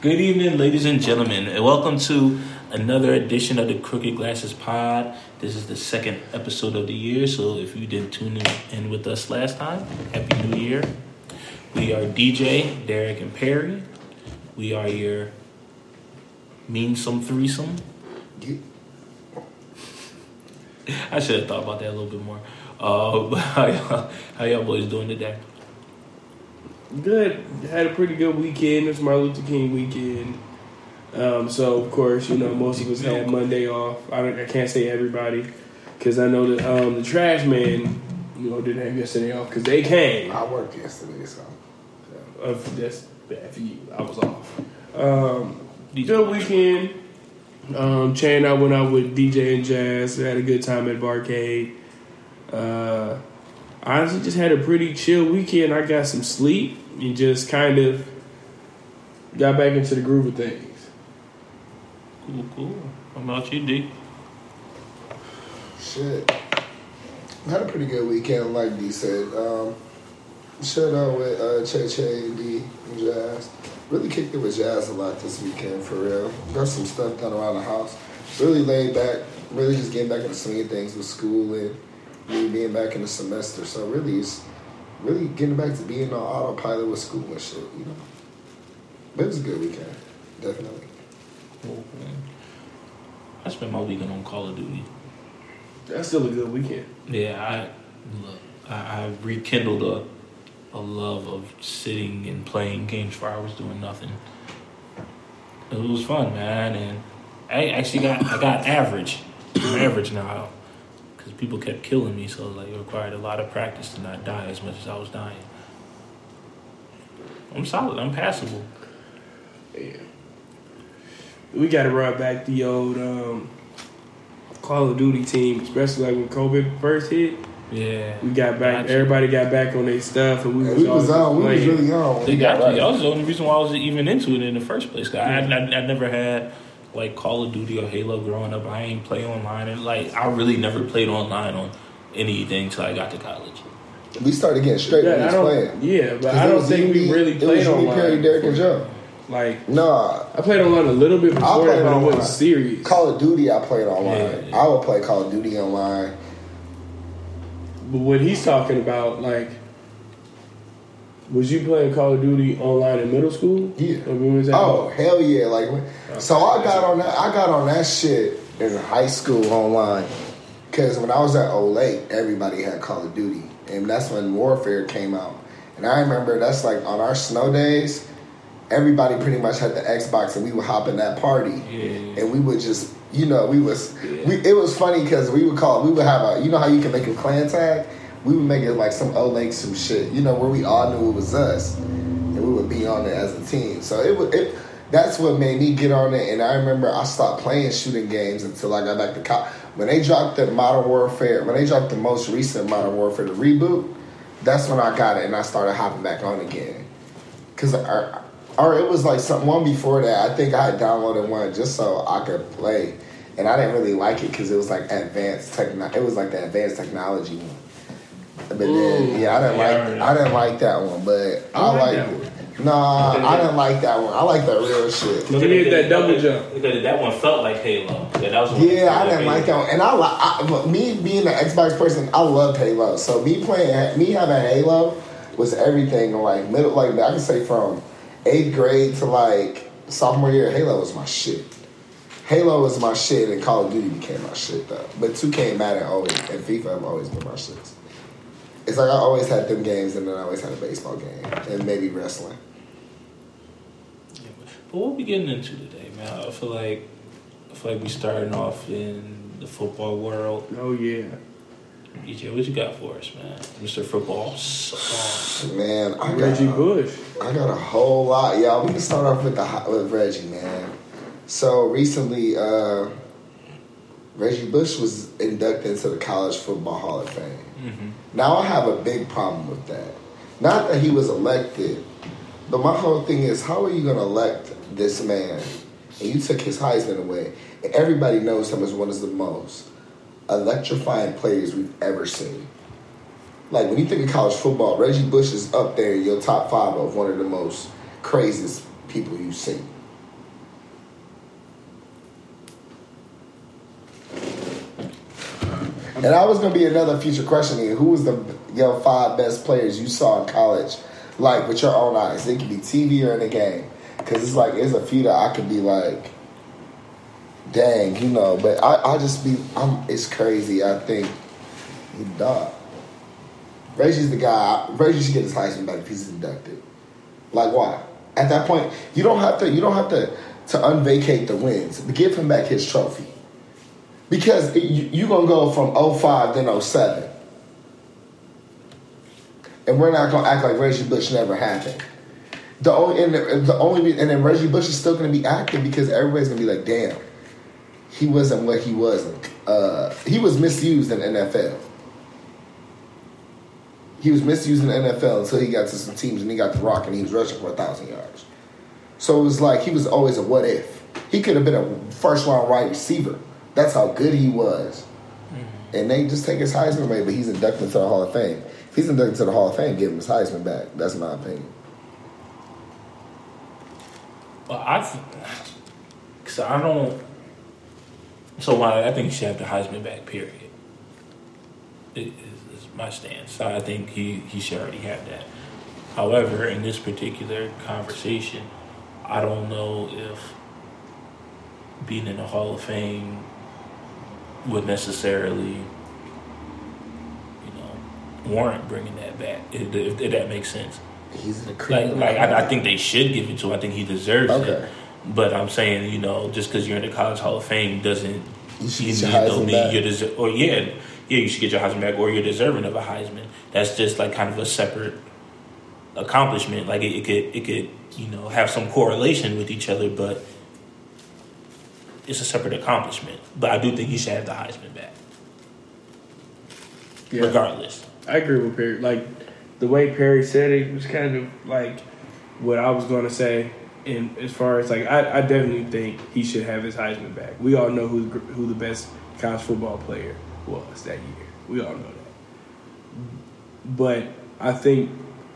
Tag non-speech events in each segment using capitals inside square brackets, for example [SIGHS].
Good evening, ladies and gentlemen, and welcome to another edition of the Crooked Glasses Pod. This is the second episode of the year, so if you didn't tune in with us last time, Happy New Year. We are DJ, Derek, and Perry. We are your mean some threesome. [LAUGHS] I should have thought about that a little bit more. Uh, [LAUGHS] how, y'all, how y'all boys doing today? Good. Had a pretty good weekend. It's Martin Luther King weekend. Um, so of course, you know, most of us had Monday off. I, don't, I can't say everybody because I know that um, the trash man, you know, didn't have yesterday off because they came. I worked yesterday, so Uh, that's bad for you. I was off. Um, good weekend. Um, Chan and I went out with DJ and Jazz. Had a good time at Barcade. Uh, honestly, just had a pretty chill weekend. I got some sleep and just kind of got back into the groove of things. Cool, cool. How about you, D? shit. I had a pretty good weekend, like D said. Um, shut out with uh, Che Che, D, and Jazz. Really kicked it with Jazz a lot this weekend, for real. Got some stuff done around the house. Really laid back. Really just getting back in the swing of things with school and me being back in the semester. So really, it's really getting back to being on autopilot with school and shit, you know. But it was a good weekend, definitely. Cool, cool. I spent my weekend on Call of Duty. That's still a good weekend. Yeah, I look. I, I rekindled a a love of sitting and playing games for hours doing nothing. It was fun, man, and I actually got I got average. I'm average now because people kept killing me, so like it required a lot of practice to not die as much as I was dying. I'm solid. I'm passable. Yeah. We got to run back the old um, Call of Duty team, especially like when COVID first hit. Yeah, We got back. Gotcha. Everybody got back on their stuff, and we And was, we was all on. We was really on. They we got right. you. That was the only reason why I was even into it in the first place. 'Cause I, I, I never had like Call of Duty or Halo growing up. I ain't play online, and like I really never played online on anything till I got to college. We started getting straight Yeah, when we I was don't, playing. yeah, but 'Cause I it don't think we you, really it played was you, online. Perry, Derek, and. Joe. Like Nah, I played online a little bit before that, but I wasn't serious. Call of Duty, I played online. Yeah, yeah. I would play Call of Duty online. But what he's talking about, like, was you playing Call of Duty online in middle school? Yeah. Or when was that? Oh hell yeah! Like, when- oh, so I got on that. I got on that shit in high school online. Cause when I was at Olate, everybody had Call of Duty, and that's when Warfare came out. And I remember that's like on our snow days, everybody pretty much had the Xbox, and we would hop in that party. Yeah. and we would just you know we was we, it was funny because we would call we would have a you know how you can make a clan tag we would make it like some old lake some shit you know where we all knew it was us and we would be on it as a team so it was it that's what made me get on it and I remember I stopped playing shooting games until I got back to college when they dropped the Modern Warfare when they dropped the most recent Modern Warfare the reboot that's when I got it and I started hopping back on again Cause or, or it was like some one before that. I think I had downloaded one just so I could play, and I didn't really like it because it was like advanced techno. It was like the advanced technology one. But then, Ooh. yeah, I didn't Yeah, like remember I didn't like that one. But I, I like like, that nah, I didn't like that one. I like that real shit. Let me that double jump. Because that one felt like Halo. Yeah, that was one Yeah, I didn't like that one. And I like I, me being an Xbox person. I love Halo. So me playing, me having Halo was everything. Like middle, like I can say from eighth grade to like sophomore year, Halo was my shit. Halo was my shit, and Call of Duty became my shit though. But 2K and Madden always, and FIFA have always been my shits. It's like I always had them games, and then I always had a baseball game, and maybe wrestling. But what we getting into today, man? I feel like I feel like we starting off in the football world. Oh yeah. EJ, what you got for us, man? Mr. Football. Sauce. Man, I got Reggie Bush. I got a whole lot, y'all. We can start off with the hi- with Reggie, man. So recently, uh, Reggie Bush was inducted into the College Football Hall of Fame. Mm-hmm. Now I have a big problem with that. Not that he was elected, but my whole thing is, how are you going to elect this man? And you took his Heisman away. And everybody knows him as one of the most electrifying players we've ever seen. Like when you think of college football, Reggie Bush is up there in your top five of one of the most craziest people you've seen. And I was gonna be another future question here. Who was the your five best players you saw in college, like with your own eyes? It could be TV or in the game, because it's like it's a few that I could be like, dang, you know. But I, I just be, I'm. It's crazy. I think he died. Reggie's the guy. Reggie should get his Heisman back if he's inducted. Like why? At that point, you don't have to. You don't have to to unvacate the wins. But give him back his trophy. Because you're gonna go from 05 then 07. And we're not gonna act like Reggie Bush never happened. The only and the, the only and then Reggie Bush is still gonna be active because everybody's gonna be like, damn, he wasn't what he wasn't. Uh, he was misused in NFL. He was misused in NFL until he got to some teams and he got the rock and he was rushing for a thousand yards. So it was like he was always a what if. He could have been a first round wide receiver. That's how good he was. Mm-hmm. And they just take his Heisman away, but he's inducted into the Hall of Fame. If he's inducted into the Hall of Fame, give him his Heisman back. That's my opinion. Well, I, cause I don't. So I, I think he should have the Heisman back. Period. It is my stance. So I think he he should already have that. However, in this particular conversation, I don't know if being in the Hall of Fame would necessarily, you know, warrant bringing that back. If, if, if that makes sense. He's the like, like I, I, think they should give it to. him. I think he deserves okay. it. But I'm saying, you know, just because you're in the College Hall of Fame doesn't you, you don't mean you're deserve. Or yeah, yeah, you should get your Heisman back, or you're deserving of a Heisman. That's just like kind of a separate accomplishment. Like it, it could, it could, you know, have some correlation with each other, but it's a separate accomplishment. But I do think he should have the Heisman back, yeah. regardless. I agree with Perry. Like the way Perry said it was kind of like what I was going to say. And as far as like, I, I definitely think he should have his Heisman back. We all know who who the best college football player was that year. We all know that. But I think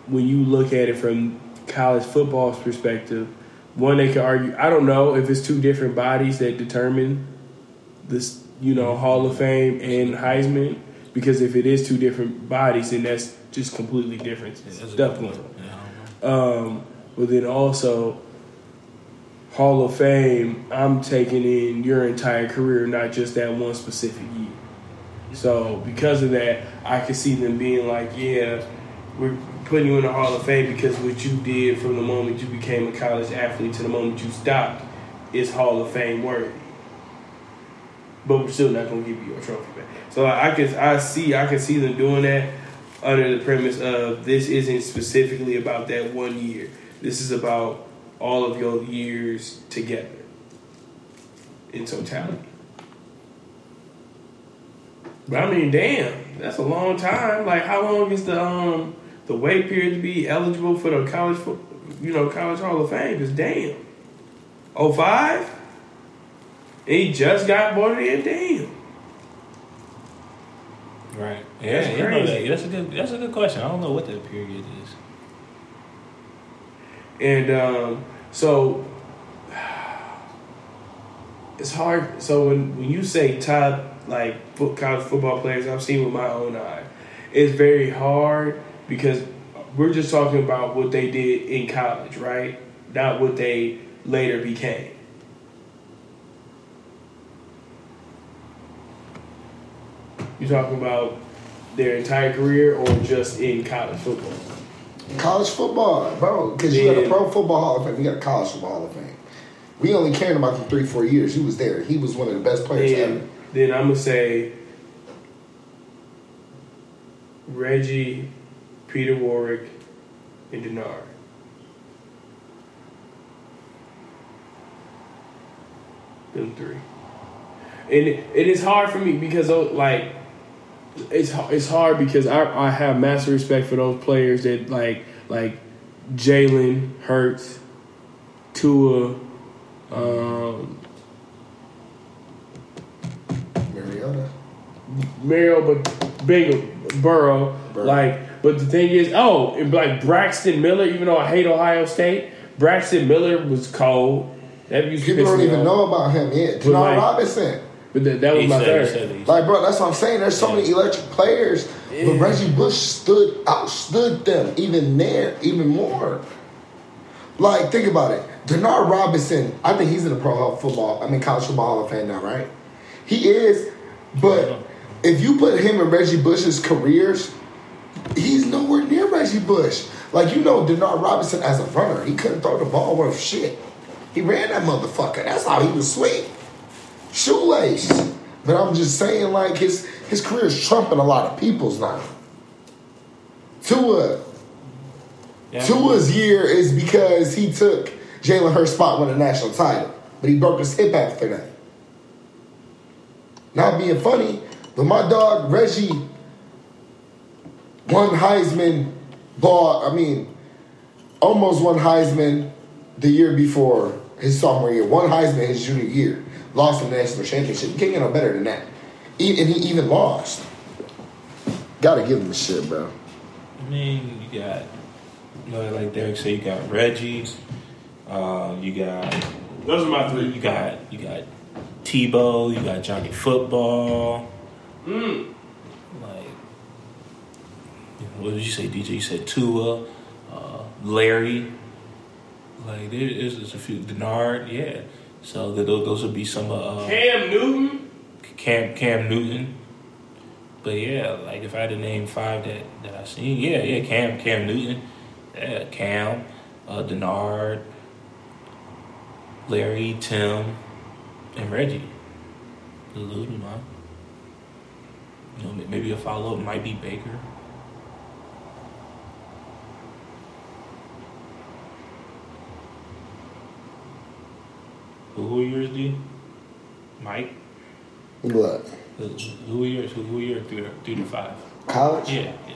when you look at it from college football's perspective, one they could argue. I don't know if it's two different bodies that determine this, you know, Hall of Fame and Heisman. Because if it is two different bodies, then that's just completely different stuff going on. Um, but then also, Hall of Fame, I'm taking in your entire career, not just that one specific year. So because of that, I could see them being like, yeah, we're putting you in the Hall of Fame because what you did from the moment you became a college athlete to the moment you stopped is Hall of Fame worthy. But we're still not going to give you a trophy back. So I can I see I can see them doing that under the premise of this isn't specifically about that one year. This is about all of your years together in totality. But I mean, damn, that's a long time. Like, how long is the um the wait period to be eligible for the college, you know, college Hall of Fame? is damn, oh five, he just got voted in. Damn. Right. Yeah, that's, know that. that's a good. That's a good question. I don't know what that period is. And um, so [SIGHS] it's hard. So when when you say top like college football players I've seen with my own eye, it's very hard because we're just talking about what they did in college, right? Not what they later became. You talking about their entire career or just in college football? College football, bro. Because you got a pro football hall of fame, you got a college football hall of fame. We only cared about him three, four years. He was there. He was one of the best players ever. Then I'm gonna say Reggie, Peter Warrick, and Denard. Them three. And it, it is hard for me because oh, like it's it's hard because I I have massive respect for those players that like like Jalen Hurts, Tua, um, Mariota, Mario, but Bingo Burrow, Burrow. Like, but the thing is, oh, like Braxton Miller. Even though I hate Ohio State, Braxton Miller was cold. That used People don't even know about him yet. Denard like, Robinson. But that, that was my third. he said he- Like, bro, that's what I'm saying. There's so Yeah. many electric players, but Reggie Bush stood outstood them even there, even more. Like, think about it. Denard Robinson, I think he's in the pro football, I mean college football hall of fame now, right? He is, but if you put him in Reggie Bush's careers, he's nowhere near Reggie Bush. Like you know, Denard Robinson as a runner, he couldn't throw the ball worth shit. He ran that motherfucker. That's how he was sweet. Shoelace. But I'm just saying, like his his career is trumping a lot of people's now. Tua, Yeah. Tua's year is because he took Jalen Hurts' spot won a national title, but he broke his hip after that. Not being funny, but my dog Reggie won Heisman ball. I mean, almost won Heisman the year before his sophomore year. Won Heisman his junior year. Lost the national championship. You can't get no better than that. E- And he even lost. Gotta give him the shit, bro. I mean, you got, you know, like Derek said, you got Reggie. Uh, you got Those are my three. you got you got Tebow. You got Johnny Football. Mm. What did you say, DJ? You said Tua, uh, Larry. Like there is there's a few Denard, yeah. So th- those those would be some uh, Cam Newton. Cam Cam Newton. But yeah, like if I had to name five that that I seen, yeah, yeah, Cam Cam Newton, yeah, Cam, uh, Denard, Larry, Tim, and Reggie. Those would be mine. You know, maybe a follow up might be Baker. Who yours, D? Mike. What? Who who yours? Who who are your three, to- three to five? College? Yeah, yeah.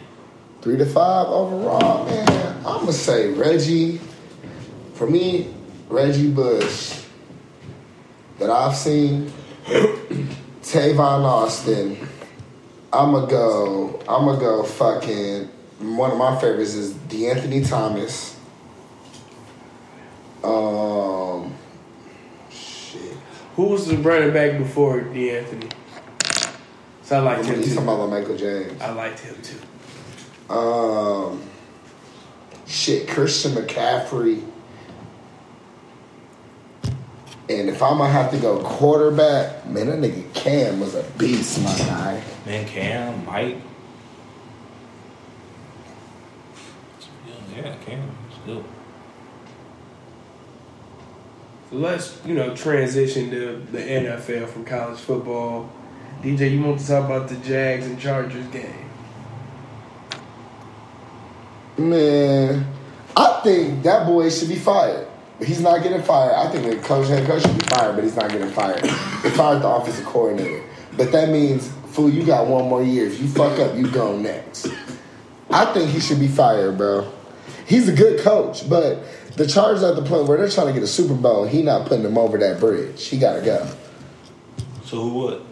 Three to five overall, man. I'm gonna say Reggie. For me, Reggie Bush. That I've seen. [CLEARS THROAT] Tavon Austin. I'ma go. I'ma go. Fucking. One of my favorites is De'Anthony Thomas. Um. Shit. Who was the running back before De'Anthony? So I liked him You talking too. about Michael James? I liked him too. Um, shit, Christian McCaffrey. And if I'm gonna have to go quarterback, man, that nigga Cam was a beast, my guy. Man, Cam, Mike. Yeah, Cam, still. Let's, you know, transition to the NFL from college football. DJ, you want to talk about the Jags and Chargers game? Man, I think that boy should be fired. He's not getting fired. I think the coach, head coach should be fired, but he's not getting fired. They fired the offensive coordinator. But that means, fool, you got one more year. If you fuck up, you go next. I think he should be fired, bro. He's a good coach, but the Chargers at the point where they're trying to get a Super Bowl, he not putting them over that bridge. He got to go. So who would?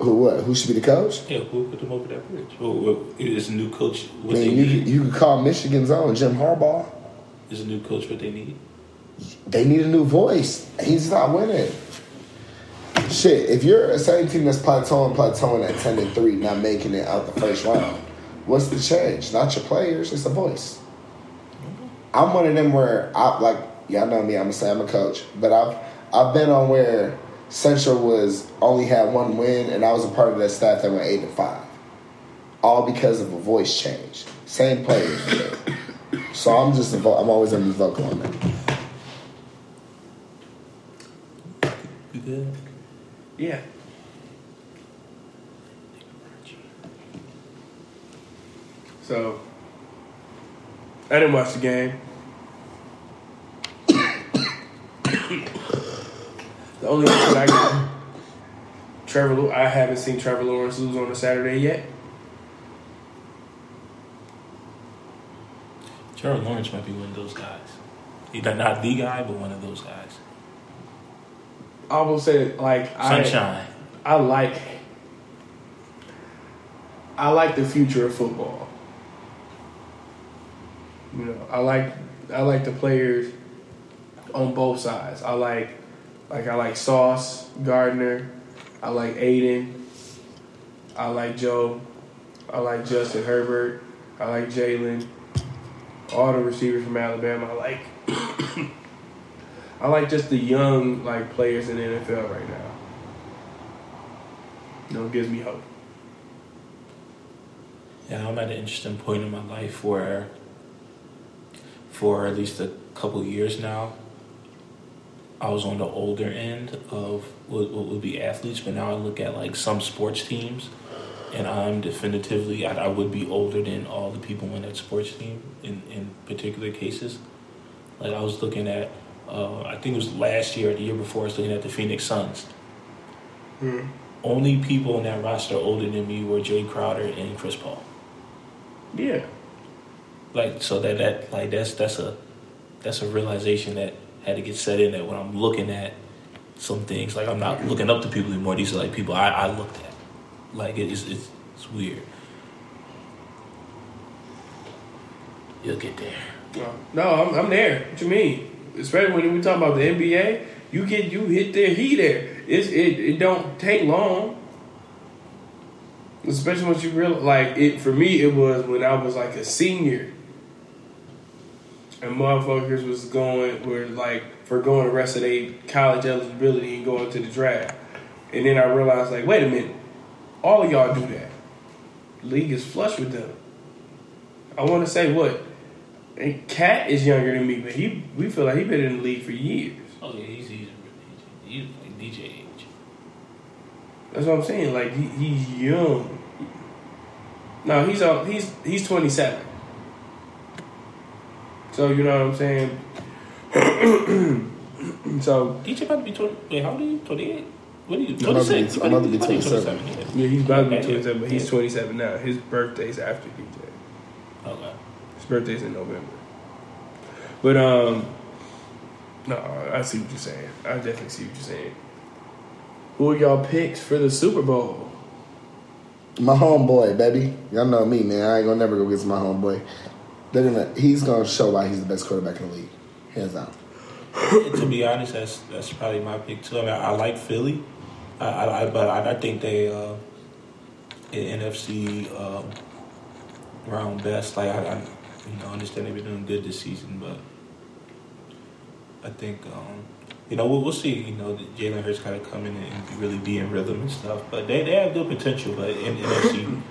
Who what? Who should be the coach? Yeah, who put them over that bridge? Who, is a new coach what mean, you, need? you could call Michigan's own Jim Harbaugh. Is a new coach what they need? They need a new voice. He's not winning. Shit, if you're a same team that's plateauing, plateauing at ten and three, not making it out the first round, what's the change? Not your players, it's the voice. I'm one of them where I like y'all know me. I'm gonna say I'm a coach, but I've I've been on where Central was only had one win, and I was a part of that staff that went eight to five, all because of a voice change. Same players. So I'm just a vo- I'm always gonna be vocal on that. You good? Yeah. So, I didn't watch the game. the only thing I got, Trevor. I haven't seen Trevor Lawrence lose on a Saturday yet. Trevor Lawrence might be one of those guys. He's not, the guy, but one of those guys. I will say, like, I, Sunshine. I like I like the future of football. You know, I like I like the players on both sides. I like Like I like Sauce Gardner, I like Aidan, I like Joe, I like Justin Herbert, I like Jalen, all the receivers from Alabama. I like. [COUGHS] I like just the young like players in the NFL right now. You know, it gives me hope. Yeah, I'm at an interesting point in my life where, for at least a couple years now, I was on the older end of what, what would be athletes, but now I look at like some sports teams, and I'm definitively I, I would be older than all the people in that sports team in in particular cases. Like I was looking at, uh, I think it was last year or the year before, I was looking at the Phoenix Suns. Hmm. Only people in that roster older than me were Jae Crowder and Chris Paul. Yeah. Like so that that like that's that's a that's a realization that had to get set in that when I'm looking at some things like I'm not looking up to people anymore. These are like people I, I looked at. Like it's it's it's weird. You'll get there. No, I'm, I'm there. What you mean? Especially when we talk about the NBA, you get you hit there, he there. It's it, it don't take long. Especially once you realize, like it for me, it was when I was like a senior, and motherfuckers was going were like for going the rest of their college eligibility and going to the draft, and then I realized like, wait a minute, all of y'all do that. League is flush with them. I want to say what, and Cat is younger than me, but he we feel like he been in the league for years. Oh yeah, he's he's, he's like DJ age. That's what I'm saying. Like he, he's young. No, he's uh, he's he's 27. So you know what I'm saying. [CLEARS THROAT] so DJ about to be twenty. Wait, how old are you? Twenty eight. What are you? I'm about to be- 26? I'm about to be How do you 27. yeah. yeah, he's about to be 27, but he's 27 now. His birthday's after DJ. Okay. His birthday's in November. But um, no, I see what you're saying. I definitely see what you're saying. Who are y'all picks for the Super Bowl? My homeboy, baby. Y'all know me, man. I ain't gonna never go against my homeboy. They're gonna. He's gonna show why he's the best quarterback in the league, hands down. to be honest, that's that's probably my pick too. I mean, I, like Philly, I, I, I but I, I think they uh, in NFC um, round best. Like I, I, you know, understand they've been doing good this season, but I think um, you know we'll, we'll see. You know, Jalen Hurts kind of come in and really be in rhythm and stuff. But they, they have good potential. But in NFC,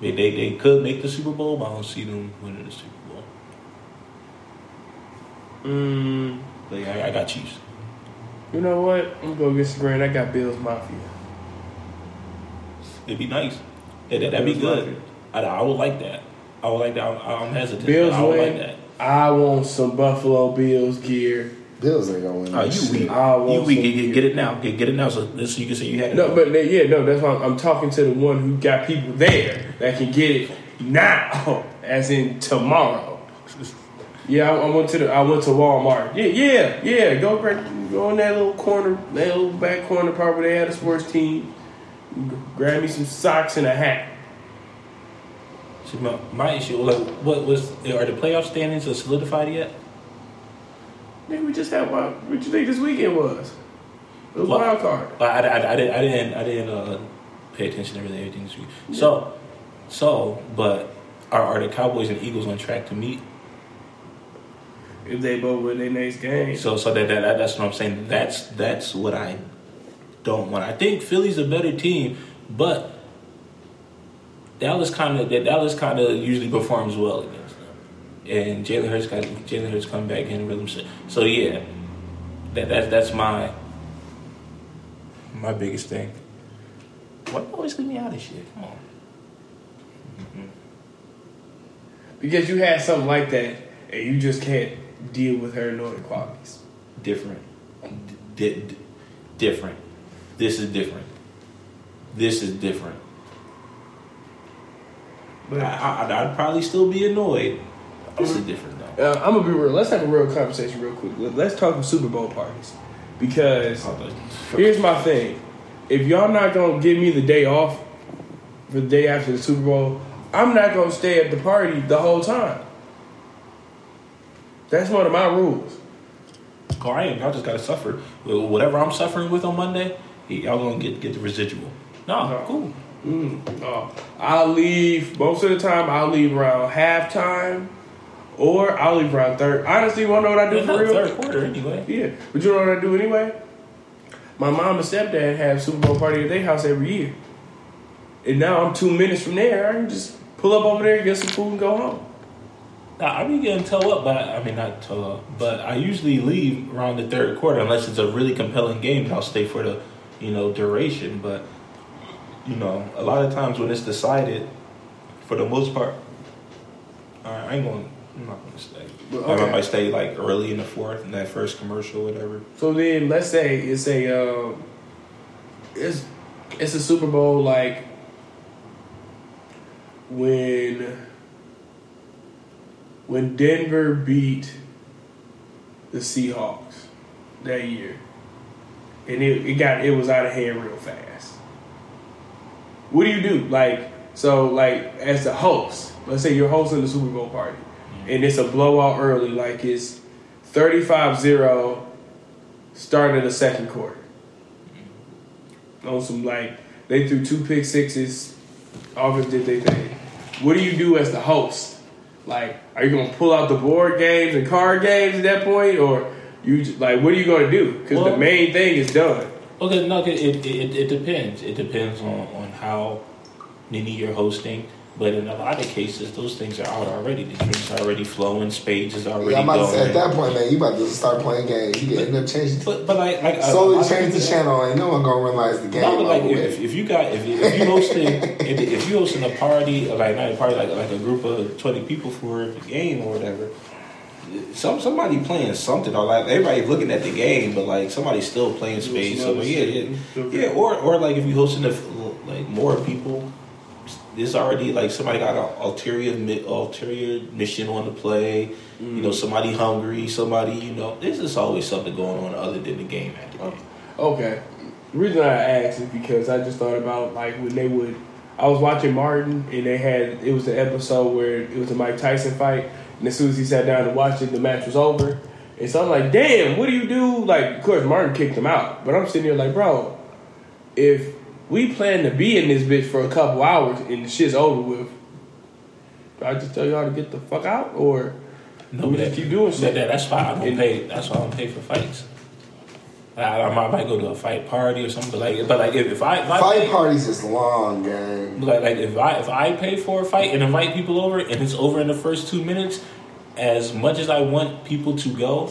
they, they they could make the Super Bowl, but I don't see them winning the Super Bowl. Mm, But yeah, I, I got Chiefs. you know what? I'm gonna get against the grain. I got Bills Mafia. It'd be nice. Yeah, that, that'd be good. I, I would like that. I would like that. I'm, I'm hesitant. Bills but I would win. like that. I want some Buffalo Bills gear. Bills ain't gonna win. Oh, you shit. weak. I want You weak. Get, get it now. Get, get it now so, so you can say you had it. No, but they, yeah, no, that's why I'm, I'm talking to the one who got people there that can get it now, [LAUGHS] as in tomorrow. Yeah, I, I went to the I went to Walmart. Yeah, yeah, yeah. Go right- go in that little corner, that little back corner part where they had a sports team. Grab me some socks and a hat. See, my, my issue, like, what was are the playoff standings solidified yet? Nigga, we just had what? What you think this weekend was? It was Well, wild card. I, I, I, didn't I didn't I didn't uh, pay attention to really everything this week. So so but are, are the Cowboys and Eagles on track to meet? If they both win their next game. So so that, that that- that's what I'm saying. That's that's what I don't want. I think Philly's a better team, but Dallas kind of Dallas kind of usually performs well them, and Jalen Hurts got Jalen Hurts come back in rhythm. So, so yeah, that that's that's my my biggest thing. Why you always leave me out of shit? Come on. Mm-hmm. Because you had something like that and you just can't deal with her annoying qualities. different. D- d- different. This is different. This is different. But I, I, I'd probably still be annoyed. This is different though. uh, I'm gonna be real. Let's have a real conversation real quick. Let- Let's talk about Super Bowl parties. Because here's my thing: if y'all not gonna give me the day off for the day after the Super Bowl, I'm not gonna stay at the party the whole time. That's one of my rules. Oh, I ain't. Y'all just gotta suffer. Whatever I'm suffering with on Monday, y'all gonna get get the residual. No, No. cool. Mm, oh, I'll leave most of the time. I'll leave around halftime, or I'll leave around third. Honestly, you wanna know what I do It's for real? third quarter anyway. Yeah, but you know what I do anyway? My mom and stepdad have Super Bowl party at their house every year, and now I'm two minutes from there. I can just pull up over there, get some food, and go home. Nah, I be getting toe up, but I mean not toe up, but I usually leave around the third quarter unless it's a really compelling game. and I'll stay for the, you know, duration. But you know, a lot of times when it's decided, for the most part, all right, I ain't going. I'm not gonna stay. But, Like, I might stay like early in the fourth in that first commercial, whatever. So then, let's say it's a um, it's it's a Super Bowl like when when Denver beat the Seahawks that year, and it, it got it was out of hand real fast. What do you do? Like so, like as the host, let's say you're hosting the Super Bowl party, and it's a blowout early, like it's 35-0 starting the second quarter. On some like they threw two pick sixes, offense did they thing. What do you do as the host? Like, are you gonna pull out the board games and card games at that point, or you like what are you gonna do? Because the main thing is done. Okay, no, it it, it, it depends. It depends on, on how many you're hosting. But in a lot of cases, those things are out already. The drinks are already flowing. Spades is already Yeah, I'm about to say going. at that point, man, you about to start playing games. You can end up changing, But but like like uh, slowly lot of change the people- channel, and no one gonna realize the game. No, but like if, if you got if you, if you hosting [LAUGHS] if, if you hosting a party like not a party like like a group of twenty people for the game or whatever, some somebody playing something or like everybody's looking at the game, but like somebody's still playing spades. So yeah, yeah, yeah. Or or like if you hosting a, like more people, there's already like somebody got an ulterior ulterior mission on the play. You know, mm. somebody hungry, somebody you know. There's just always something going on other than the game at the game. Okay. The reason I asked is because I just thought about like when they would. I was watching Martin and they had it was the episode where it was a Mike Tyson fight, and as soon as he sat down to watch it, the match was over. And so I'm like, damn, what do you do? Like, of course, Martin kicked him out, but I'm sitting here like, bro, if we plan to be in this bitch for a couple hours and the shit's over with, do I just tell y'all to get the fuck out, or No, we but just keep doing shit? that- that's why I don't And- pay. That's why I don't pay for fights. I, I might, might go to a fight party or something, but like, but like if, if I if I Fight pay, parties is long, gang. like, like if I if I pay for a fight and invite people over and it's over in the first two minutes, as much as I want people to go,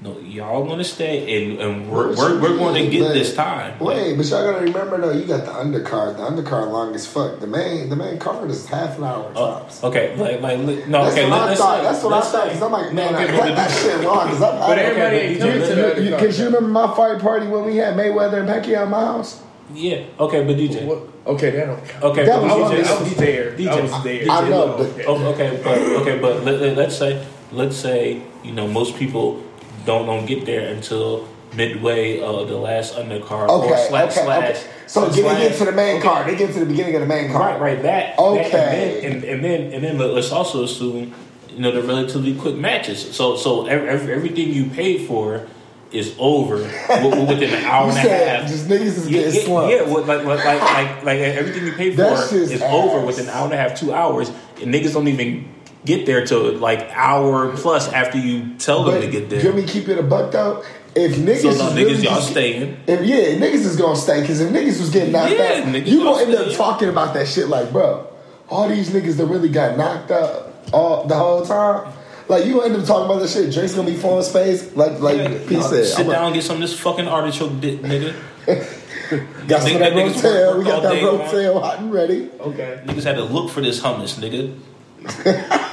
no, y'all gonna stay and, and we're, we're, we're going to get Like, this time. Wait, but y'all gotta remember though, you got the undercard. The undercard long as fuck. The main, the main card is half an hour Uh, tops. okay, like like li- no, That's okay. what let, I thought. say, That's what I let's thought. Because I'm like, No, man, okay, I but cut that the- shit long. Because I'm. But I- everybody okay, ain't but to the other Because you, remember my fight party when we had Mayweather and Pacquiao at my house? Yeah, okay, but DJ, What? Okay, that don't count. okay, That but was- I was, DJ, I was there. DJ, I was there. I know, but- Okay. Oh, okay, but okay, but let, let, let's say let's say you know most people don't don't get there until midway of the last undercard or Okay, slash okay, slash. okay. So slash- they get to the main okay. card. They get to the beginning of the main card. Right, right. That Okay. that, and, then, and, and then and then let- let's also assume you know the relatively quick matches. So so ev ev everything you paid for is over [LAUGHS] within an hour and a half. just niggas is Yeah, getting yeah, slumped. yeah what, like, like, like, like, everything you paid for is over within an hour and a half, two hours, and niggas don't even get there till like hour plus after you tell them But to get there. want me to keep it a buck though? If niggas So is no, really niggas, y'all just- staying. If yeah, niggas is gonna stay because if niggas was getting knocked Yeah, out, you gonna gonna end up talking about that shit like, bro, all these niggas that really got knocked out all the whole time. Like you gonna end up talking about that shit. Drake's gonna be flowing space, like like Yeah, P y'all said. sit I'm down and get some of this fucking artichoke dick, nigga. [LAUGHS] got some of that Niggas rotel. We got all that day long. rotel hot and ready. Okay. Niggas had to look for this hummus, nigga. [LAUGHS]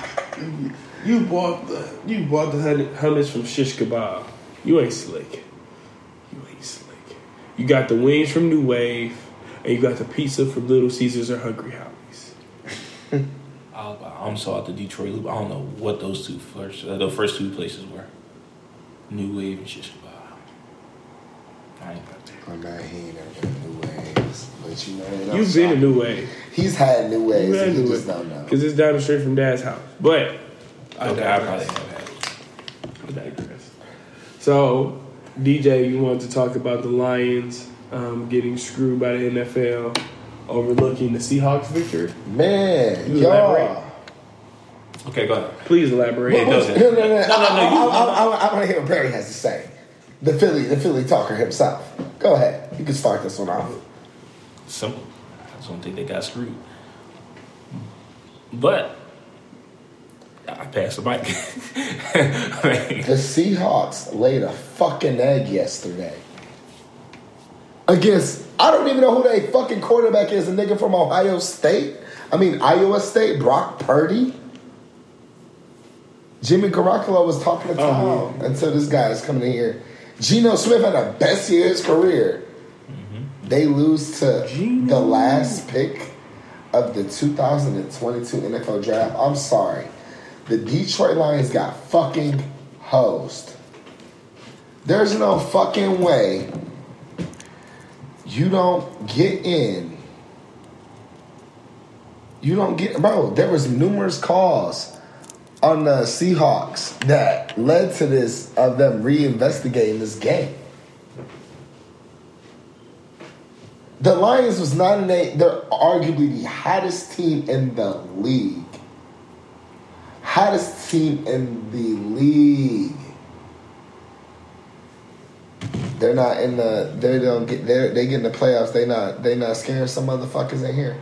You bought the you bought the hummus from Shish Kebab. You ain't slick. You ain't slick. You got the wings from New Wave, and you got the pizza from Little Caesars or Hungry Howie's. [LAUGHS] I, I'm so out the Detroit loop. I don't know what those two first, uh, the first two places were. New Wave and Shish Kebab. I ain't got there. Man, he ain't never been to New Waves, but you know, it don't You've been a New me. Wave. He's had New Waves, You had and he New just Wave don't know. because it's down the street from Dad's house. But I Okay, I digress. probably have had. I digress. So, DJ, you wanted to talk about the Lions um, getting screwed by the NFL, overlooking the Seahawks victory. Man, You y'all. elaborate. Okay, go ahead. Please elaborate. Yeah, go ahead. No, no, no. No, no, no, I, you- I, I, I, I want to hear what Barry has to say. The Philly, the Philly talker himself. Go ahead. You can start this one off. Simple. I just don't think they got screwed. But I passed the mic. [LAUGHS] The Seahawks laid a fucking egg yesterday. Against, I don't even know who their fucking quarterback is, a nigga from Ohio State. I mean, Iowa State, Brock Purdy. Jimmy Garoppolo was talking to Oh, Tom until this guy is coming in here. Geno Smith had the best year of his career. They lose to the last pick of the 2022 NFL draft. I'm sorry. The Detroit Lions got fucking hosed. There's no fucking way you don't get in. You don't get, bro. There was numerous calls on the Seahawks that led to this of them reinvestigating this game. The Lions was not in a. They're arguably the hottest team in the league. Hottest team in the league. They're not in the. They don't get. They they get in the playoffs. They not. They not scaring some motherfuckers in here.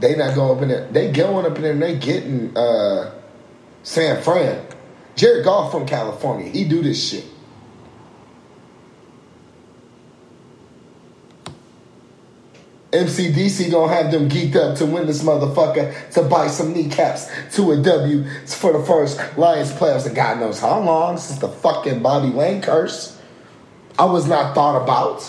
They not going up in there. They going up in there and they getting uh, San Fran. Jared Goff from California. He do this shit. MCDC gonna have them geeked up to win this motherfucker to buy some kneecaps to a W for the first Lions playoffs and God knows how long since the fucking Bobby Layne curse. I was not thought about.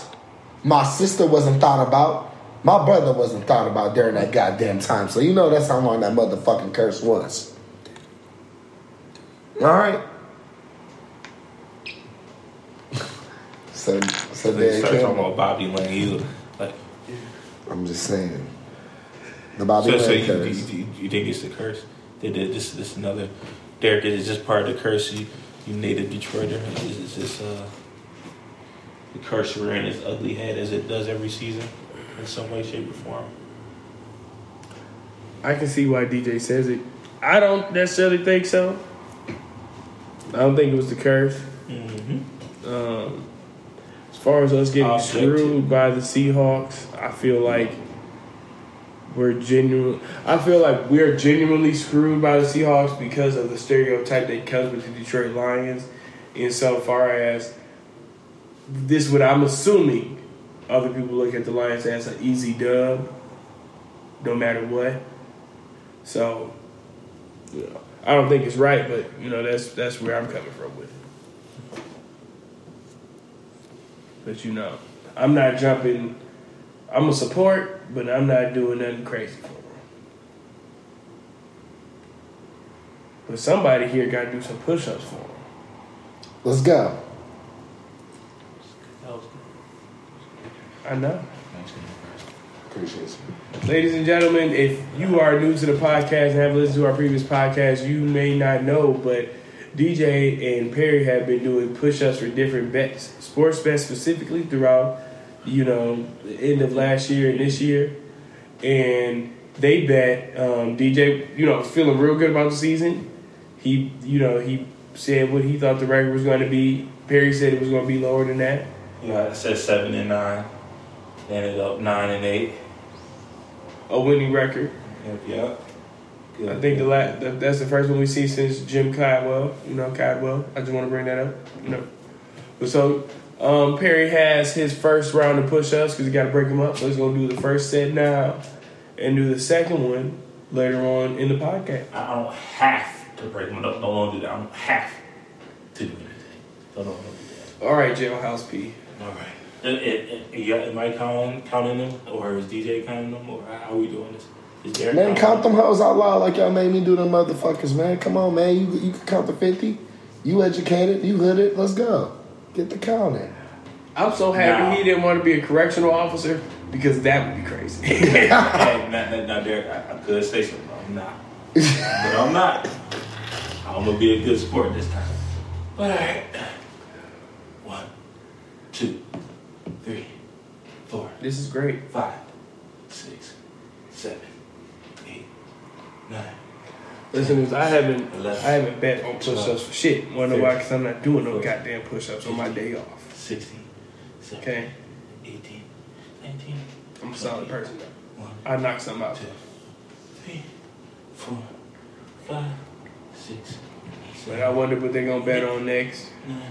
My sister wasn't thought about. My brother wasn't thought about during that goddamn time. So you know that's how long that motherfucking curse was. All right. [LAUGHS] So, so start talking about Bobby Layne. You I'm just saying. The Bobby so, so you, curse. you, you, you think it's the curse? Did did this this another Derek is this part of the curse you you native Detroiter? Is, is this uh the curse rearing its ugly head as it does every season in some way, shape, or form? I can see why DJ says it. I don't necessarily think so. I don't think it was the curse. Mm-hmm. Um, as far as us getting screwed by the Seahawks, I feel like we're genuine. I feel like we're genuinely screwed by the Seahawks because of the stereotype that comes with the Detroit Lions. Insofar as this, what I'm assuming, other people look at the Lions as an easy dub, no matter what. So, you know, I don't think it's right, but you know that's that's where I'm coming from with it. But you know, I'm not jumping. I'm a support, but I'm not doing nothing crazy for them. But somebody here got to do some push-ups for them. Let's go. That was I know. Appreciate you. Ladies and gentlemen, if you are new to the podcast and have listened to our previous podcast, you may not know, but DJ and Perry have been doing push-ups for different bets, sports bets specifically throughout, you know, the end of last year and this year, and they bet um, DJ, you know, feeling real good about the season. He, you know, he said what he thought the record was going to be. Perry said it was going to be lower than that. Yeah, I said seven and nine. Ended up nine and eight. A winning record. Yep, yep. Good. I think the la- the, that's the first one we see since Jim Caldwell. You know Caldwell. I just want to bring that up. You know, but so um, Perry has his first round of push-ups because he got to break them up. So he's gonna do the first set now, and do the second one later on in the podcast. I don't have to break them. Don't, don't do that. I don't have to do anything. Don't, don't do that. All right, Jailhouse P. All right. It, it, it, you- am I counting, counting them, or is DJ counting them, or how are we doing this? Is Derek Man, counting count them hoes out loud like y'all made me do them motherfuckers, man. Come on, man. You you can count to 50. You educated. You hooded. Let's go. Get the counting. I'm so happy Now- he didn't want to be a correctional officer because that would be crazy. [LAUGHS] [LAUGHS] hey, now, now, now, Derek, I, I could say something. but I'm not. but I'm not. I'm gonna be a good sport this time. But all right. One, two, three, four. This is great. five, six, seven, eight, nine. Listeners, I haven't. I haven't bet on push-ups for shit. Wanna why? Because I'm not doing no goddamn push-ups on my day off. 16, 17, Okay, 18, 19, I'm a solid person. 1, I knock something out. 2, 3, 4, 5, 6, But I wonder what they're gonna bet on next. 9,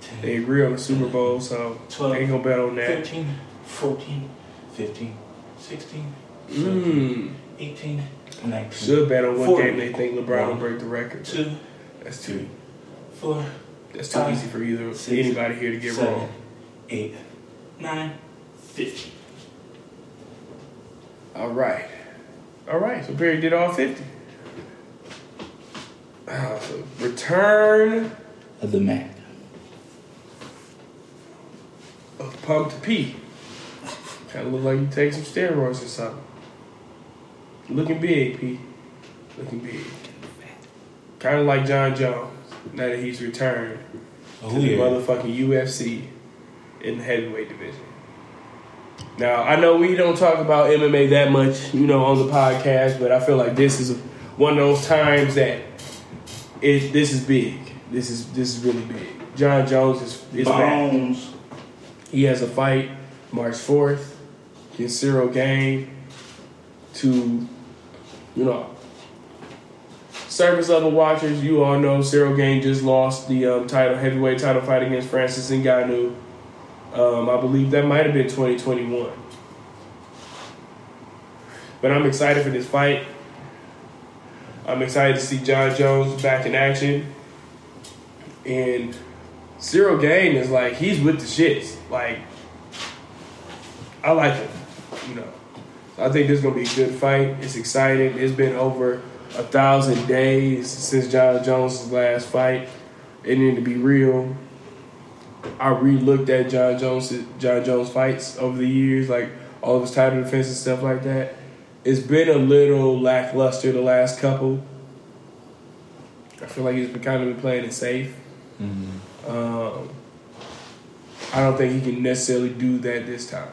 10, They agree on the Super Bowl, so they ain't gonna bet on that. 13, 14, 15, 16, Mmm. 18, 19, Should bet on what Forty. game they think LeBron will break the record. 2, That's too 3, 4, that's too Five. easy for either Six. anybody here to get 7, wrong. 8, 9, 50. All right. All right. So Perry did all 50. Uh, so return Of the Mac. of Pump to P. Kind of look like you take some steroids or something. Looking big, P. Looking big. Kind of like Jon Jones. Now that he's returned Oh, to the motherfucking UFC in the heavyweight division. Now I know we don't talk about MMA that much, you know, on the podcast, but I feel like this is one of those times that it this is big. This is this is really big. Jon Jones is is back. Bones. He has a fight March fourth against Ciryl Gane to, you know, service level watchers. You all know Ciryl Gane just lost the um, title heavyweight title fight against Francis Ngannou. Um, I believe that might have been 2021. But I'm excited for this fight. I'm excited to see Jon Jones back in action. And Ciryl Gane is like he's with the shits. Like I like him, you know. I think this is gonna be a good fight. It's exciting. It's been over a thousand days since Jon Jones' last fight. It needed to be real. I re-looked at Jon Jones Jon Jones fights over the years, like all of his title defense and stuff like that. It's been a little lackluster the last couple. I feel like he's been kind of been playing it safe. Um, I don't think he can necessarily do that this time.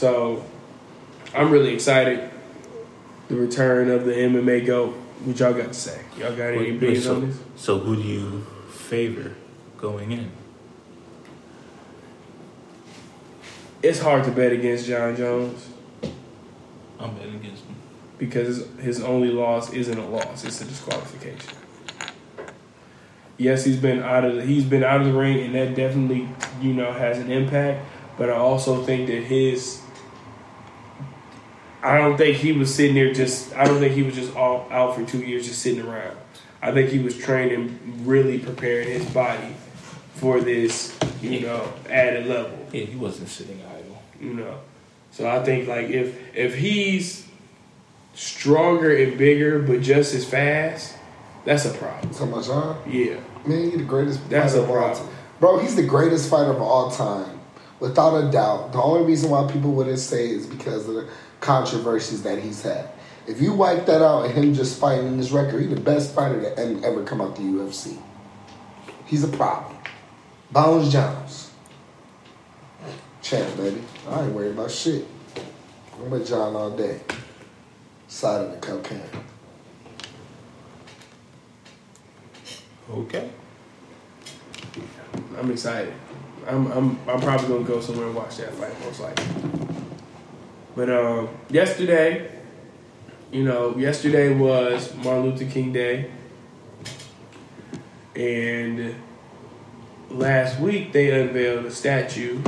So, I'm really excited. The return of the MMA GOAT. What y'all got to say? Y'all got any opinions so, on this? so who do you favor going in? It's hard to bet against Jon Jones I'm betting against him. because his, his only loss isn't a loss; it's a disqualification. Yes, he's been out of the, he's been out of the ring, and that definitely you know has an impact. But I also think that his I don't think he was sitting there just I don't think he was just all out for two years just sitting around. I think he was training, really preparing his body for this, you know, added level. Yeah, he wasn't sitting idle. You know. So I think like if if he's stronger and bigger but just as fast, that's a problem. So much, huh? Yeah. Man, he's the greatest That's fighter a of all problem. time. Bro, he's the greatest fighter of all time. Without a doubt. The only reason why people wouldn't say is because of the controversies that he's had. If you wipe that out and him just fighting in this record, he's the best fighter em- ever come out the UFC. He's a problem. Bones Jones. Champ, baby. I ain't worried about shit. I'm with Jon all day. Side of the cocaine. Okay. I'm excited. I'm I'm I'm probably gonna go somewhere and watch that fight most likely. But um, yesterday, you know, yesterday was Martin Luther King Day, and last week they unveiled a statue.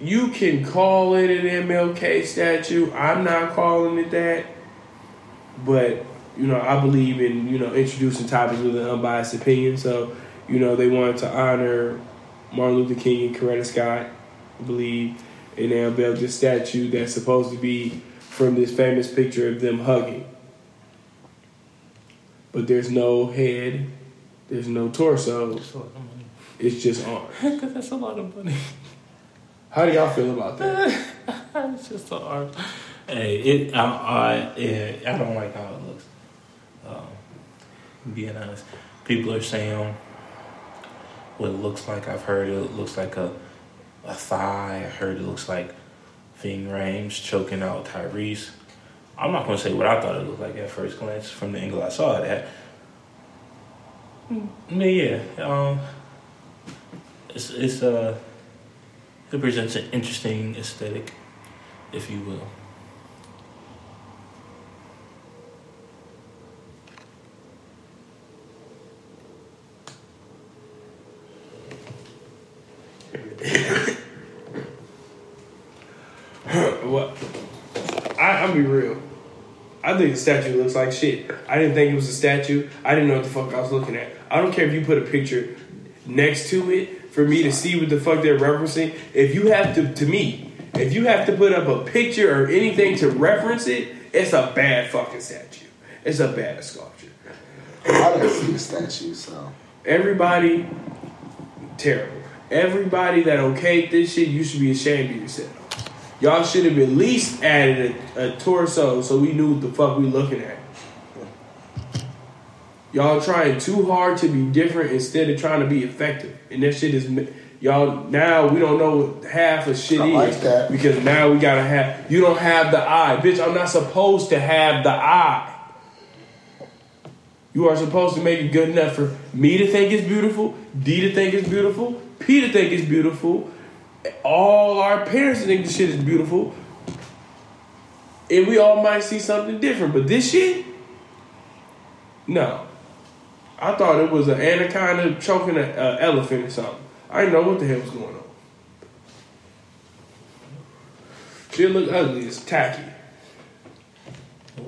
You can call it an MLK statue. I'm not calling it that, but you know, I believe in, you know, introducing topics with an unbiased opinion. So, you know, they wanted to honor Martin Luther King and Coretta Scott, I believe, and they unveiled this statue that's supposed to be from this famous picture of them hugging. But there's no head, there's no torso, That's a lot of money. it's just arms. [LAUGHS] Because that's a lot of money. How do y'all feel about that? [LAUGHS] it's just an art. Hey, it. I, I, yeah, I don't like how it looks. Uh, Being honest, people are saying what it looks like. I've heard it looks like a a thigh. I heard it looks like Ving Rhames choking out Tyrese. I'm not gonna say what I thought it looked like at first glance from the angle I saw it at. But yeah, um, it's it's uh, it presents an interesting aesthetic, if you will. [LAUGHS] what? I, I'll be real. I think the statue looks like shit. I didn't think it was a statue. I didn't know what the fuck I was looking at. I don't care if you put a picture next to it for me to see what the fuck they're referencing. If you have to, to me, if you have to put up a picture or anything to reference it, it's a bad fucking statue. It's a bad sculpture. I didn't see the statue, so Everybody, terrible. Everybody that okayed this shit, you should be ashamed of yourself. Y'all should have at least added a, a torso so we knew what the fuck we looking at. Y'all trying too hard to be different instead of trying to be effective. And that shit is y'all now we don't know what half of shit I is like that. because now we gotta have you don't have the eye. Bitch, I'm not supposed to have the eye. You are supposed to make it good enough for me to think it's beautiful, D to think it's beautiful, P to think it's beautiful, all our parents think the shit is beautiful, and we all might see something different. But this shit, no. I thought it was an anaconda choking an uh, elephant or something. I didn't know what the hell was going on. Shit look ugly. It's tacky.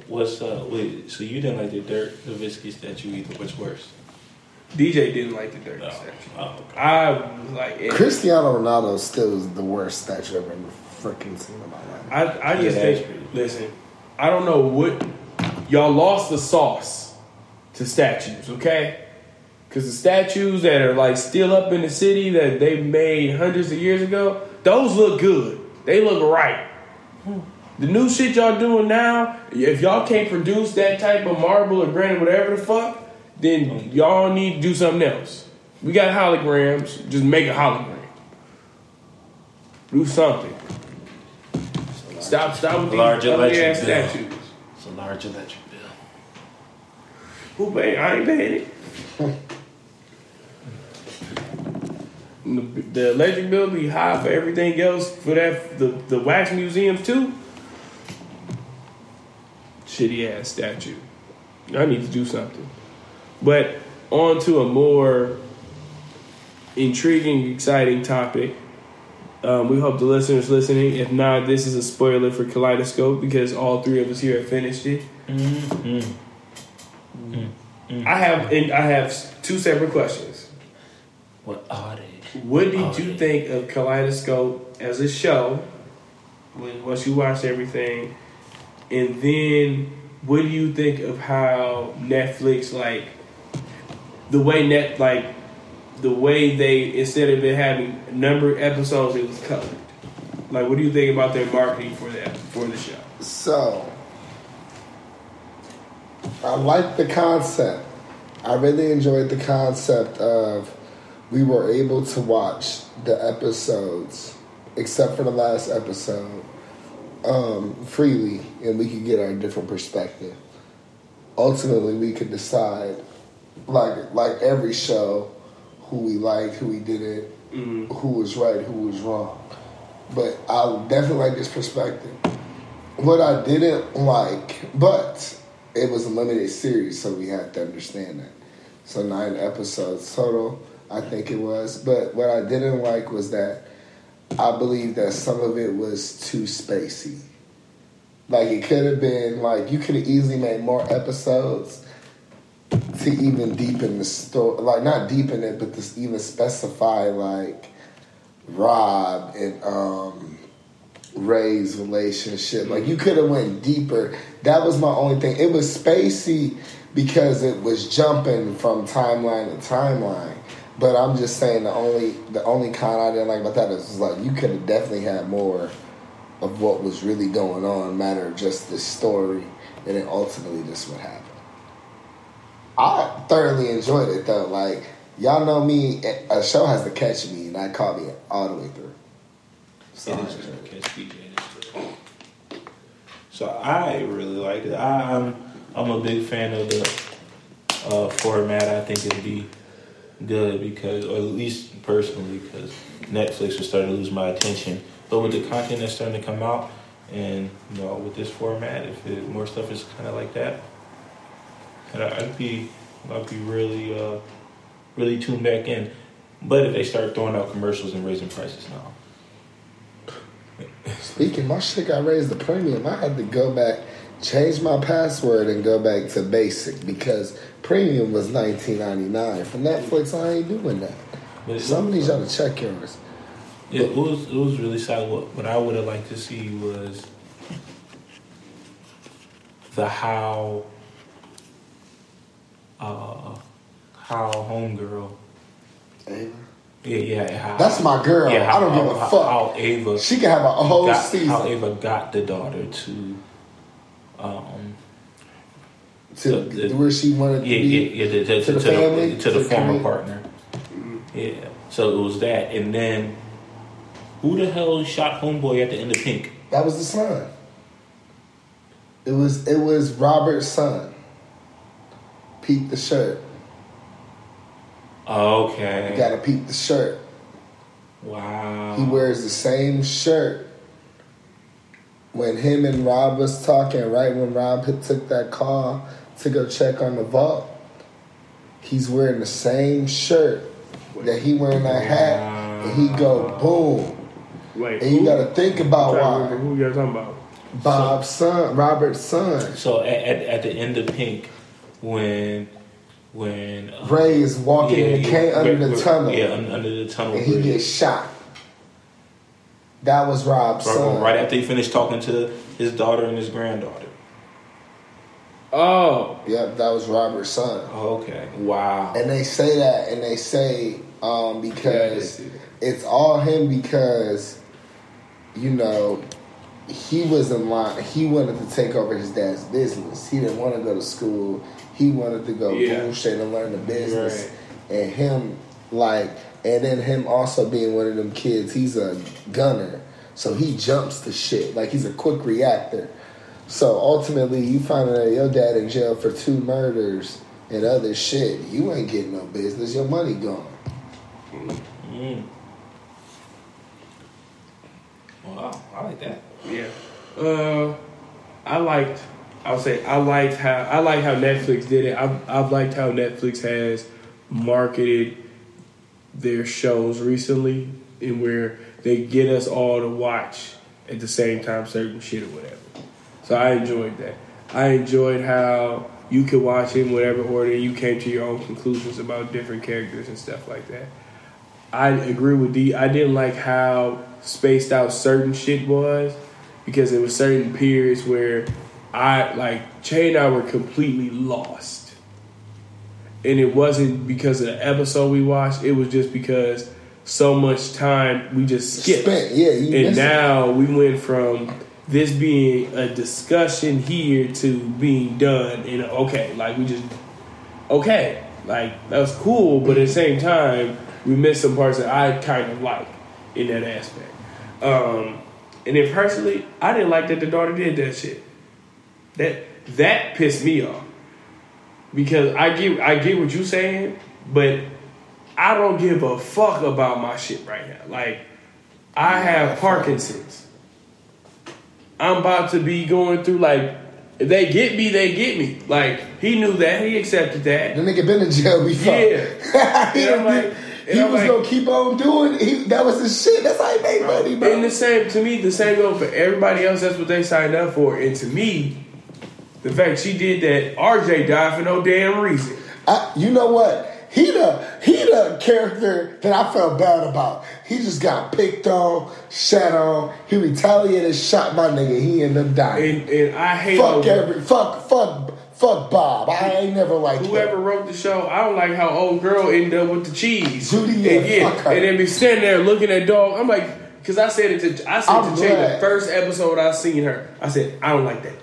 What's uh? Wait, so you didn't like the Dirk Nowitzki statue either? What's worse? DJ didn't like the dirty No. statue. Oh, okay. I was like, eh. Cristiano Ronaldo still is the worst statue I've ever freaking seen in my life. I, I just Yeah, think, listen, I don't know what y'all lost the sauce to statues, okay? Because the statues that are like still up in the city that they made hundreds of years ago, those look good. They look right. The new shit y'all doing now, if y'all can't produce that type of marble or granite, whatever the fuck, then y'all need to do something else. We got holograms, just make a hologram. Do something. Stop, stop with these Large ugly electric statues. It's a large electric bill. Who paid? I ain't paying it. [LAUGHS] the, the electric bill be high for everything else for that the the wax museums too. Shitty ass statue. I need to do something. But on to a more intriguing, exciting topic. Um, we hope the listeners listening. If not, this is a spoiler for Kaleidoscope because all three of us here have finished it. Mm-hmm. I have and I have two separate questions. What are they? What did you think of Kaleidoscope as a show when once you watched everything? And then what do you think of how Netflix like the way net like the way they instead of it having numbered episodes it was colored? Like what do you think about their marketing for that for the show? So, I like the concept. I really enjoyed the concept of we were able to watch the episodes, except for the last episode, um, freely, and we could get our different perspective. Ultimately, we could decide, like like every show, who we liked, who we didn't, mm-hmm. who was right, who was wrong. But I definitely like this perspective. What I didn't like, but it was a limited series, so we had to understand that. So nine episodes total, I think it was. But what I didn't like was that I believe that some of it was too spacey. Like it could have been like you could have easily made more episodes to even deepen the story, like not deepen it, but to even specify like Rob and um, Ray's relationship. Like you could have went deeper. That was my only thing. It was spacey because it was jumping from timeline to timeline. But I'm just saying the only the only con I didn't like about that is like you could have definitely had more of what was really going on, matter of just the story, and then ultimately this would happen. I thoroughly enjoyed it though. Like y'all know me, a show has to catch me, and that caught me all the way through. So, It is catch BJ. So I really liked it. I, I'm I'm a big fan of the uh, format. I think it'd be good because, or at least personally, because Netflix was starting to lose my attention. But with the content that's starting to come out, and you know, with this format, if it, more stuff is kind of like that, and I- I'd be I'd be really uh, really tuned back in. But if they start throwing out commercials and raising prices now. [LAUGHS] Speaking, my shit got raised the premium. I had to go back, change my password, and go back to basic because premium was nineteen ninety nine. For Netflix, I ain't doing that. But Some of these y'all to check yours. Yeah, it was it was really sad. What what I would have liked to see was the how uh how homegirl. Ava. Yeah, yeah. How, That's my girl. Yeah, how, I don't give a how, fuck. How Ava She can have a whole got, season how Ava got the daughter to um to the- the- where she wanted to be. yeah, yeah, to, to, the to the, family, to the the former partner. Yeah. So it was that and then who the hell shot homeboy at the end of Pink? That was the son. It was it was Robert's son. Peep the shirt. Okay. You gotta peep the shirt. Wow. He wears the same shirt when him and Rob was talking, right when Rob had took that call to go check on the vault. He's wearing the same shirt that he wearing that hat, and he go boom. Wait, And you who? gotta think about I'm trying to remember why who y'all talking about? Bob's son, Robert's son, So at, at, at the end of Pink, when when uh, Ray is walking in the cane under where- the where- tunnel, yeah, un- under the tunnel, and he bridge. gets shot. That was Rob's right, son. right after he finished talking to his daughter and his granddaughter. Oh, Yep, that was Robert's son. Oh, okay, wow. And they say that, and they say um, because did see it's all him because, you know, he was in line. He wanted to take over his dad's business. He didn't want to go to school. He wanted to go Yeah. bullshit and learn the business. Right. And him, like, and then him also being one of them kids. He's a gunner, so he jumps to shit. Like he's a quick reactor. So ultimately, you find out your dad in jail for two murders and other shit. You ain't getting no business. Your money gone. Mm. Wow, I like that. yeah. Uh, I liked. I'll say I liked how I like how Netflix did it. I've I've liked how Netflix has marketed their shows recently, and where they get us all to watch at the same time certain shit or whatever. So I enjoyed that. I enjoyed how you could watch in whatever order you came to your own conclusions about different characters and stuff like that. I agree with D. I didn't like how spaced out certain shit was because there were certain periods where I like Che and I were completely lost, and it wasn't because of the episode we watched. It was just because so much time we just skipped. Spent, yeah. You And missed it. now we went from this being a discussion here to being done and okay, like we just okay, like that was cool, but at the same time we missed some parts that I kind of like in that aspect. Um, and then personally, I didn't like that the daughter did that shit. That that pissed me off because I get I get what you're saying, but I don't give a fuck about my shit right now. Like I have Parkinson's. I'm about to be going through like if they get me, they get me. Like he knew that, he accepted that. The nigga been in jail before. Yeah. [LAUGHS] he like- he was like- gonna keep on doing. He, that was his shit. That's how he made money, bro. And the same to me, the same goes for everybody else. That's what they signed up for. And to me, the fact she did that, RJ died for no damn reason. I, you know what? He the he the character that I felt bad about. He just got picked on, shat on. He retaliated, shot my nigga. He ended up dying. And and I hate fuck every fuck fuck fuck Bob. I ain't never liked Whoever him. wrote the show, I don't like how old girl ended up with the cheese. Judy, yeah, and, yeah, and then be standing there looking at dog. I'm like, because I said it to I said I'm to Jay the first episode I seen her. I said I don't like that.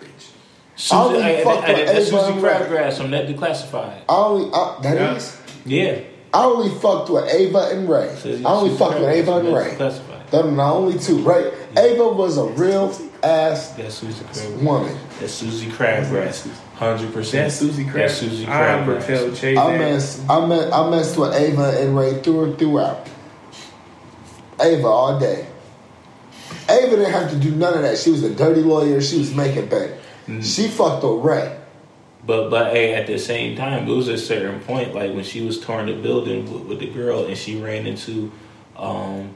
Susie, I only I, fucked I, I, with that's Ava Susie and Ray. Crabgrass from that Declassified. I only I, that Yeah. is. Yeah. I only fucked with Ava and Ray. Susie- I only fucked with Ava and Ray. Declassified. Them are the only two. Ray. Ava was a real ass That's Susie Crabgrass. woman. That's Susie Crabgrass. Hundred percent. That's Susie Crab. That's Susie I'm Crabgrass. tell Chase I that. messed, I met, I messed with Ava and Ray through and throughout. Ava all day. Ava didn't have to do none of that. She was a dirty lawyer. She was making bank. Mm. She fucked with Ray. But but hey, at the same time, it was a certain point, like when she was touring the building with, with the girl and she ran into um,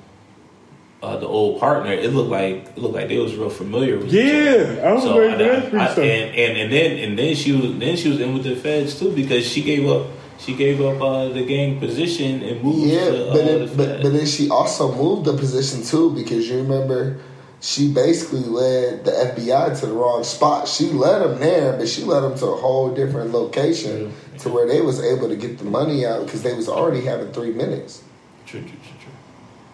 uh, the old partner. It looked like it looked like they was real familiar with each other. Yeah, I was So very I- good. I- I- and, and and then and then she was then she was in with the feds too because she gave up she gave up uh, the gang position and moved Yeah, to uh, but, the then, but but then she also moved the position too because you remember she basically led the FBI to the wrong spot. She led them there, but she led them to a whole different location to where they was able to get the money out because they was already having three minutes. True, true, true, true.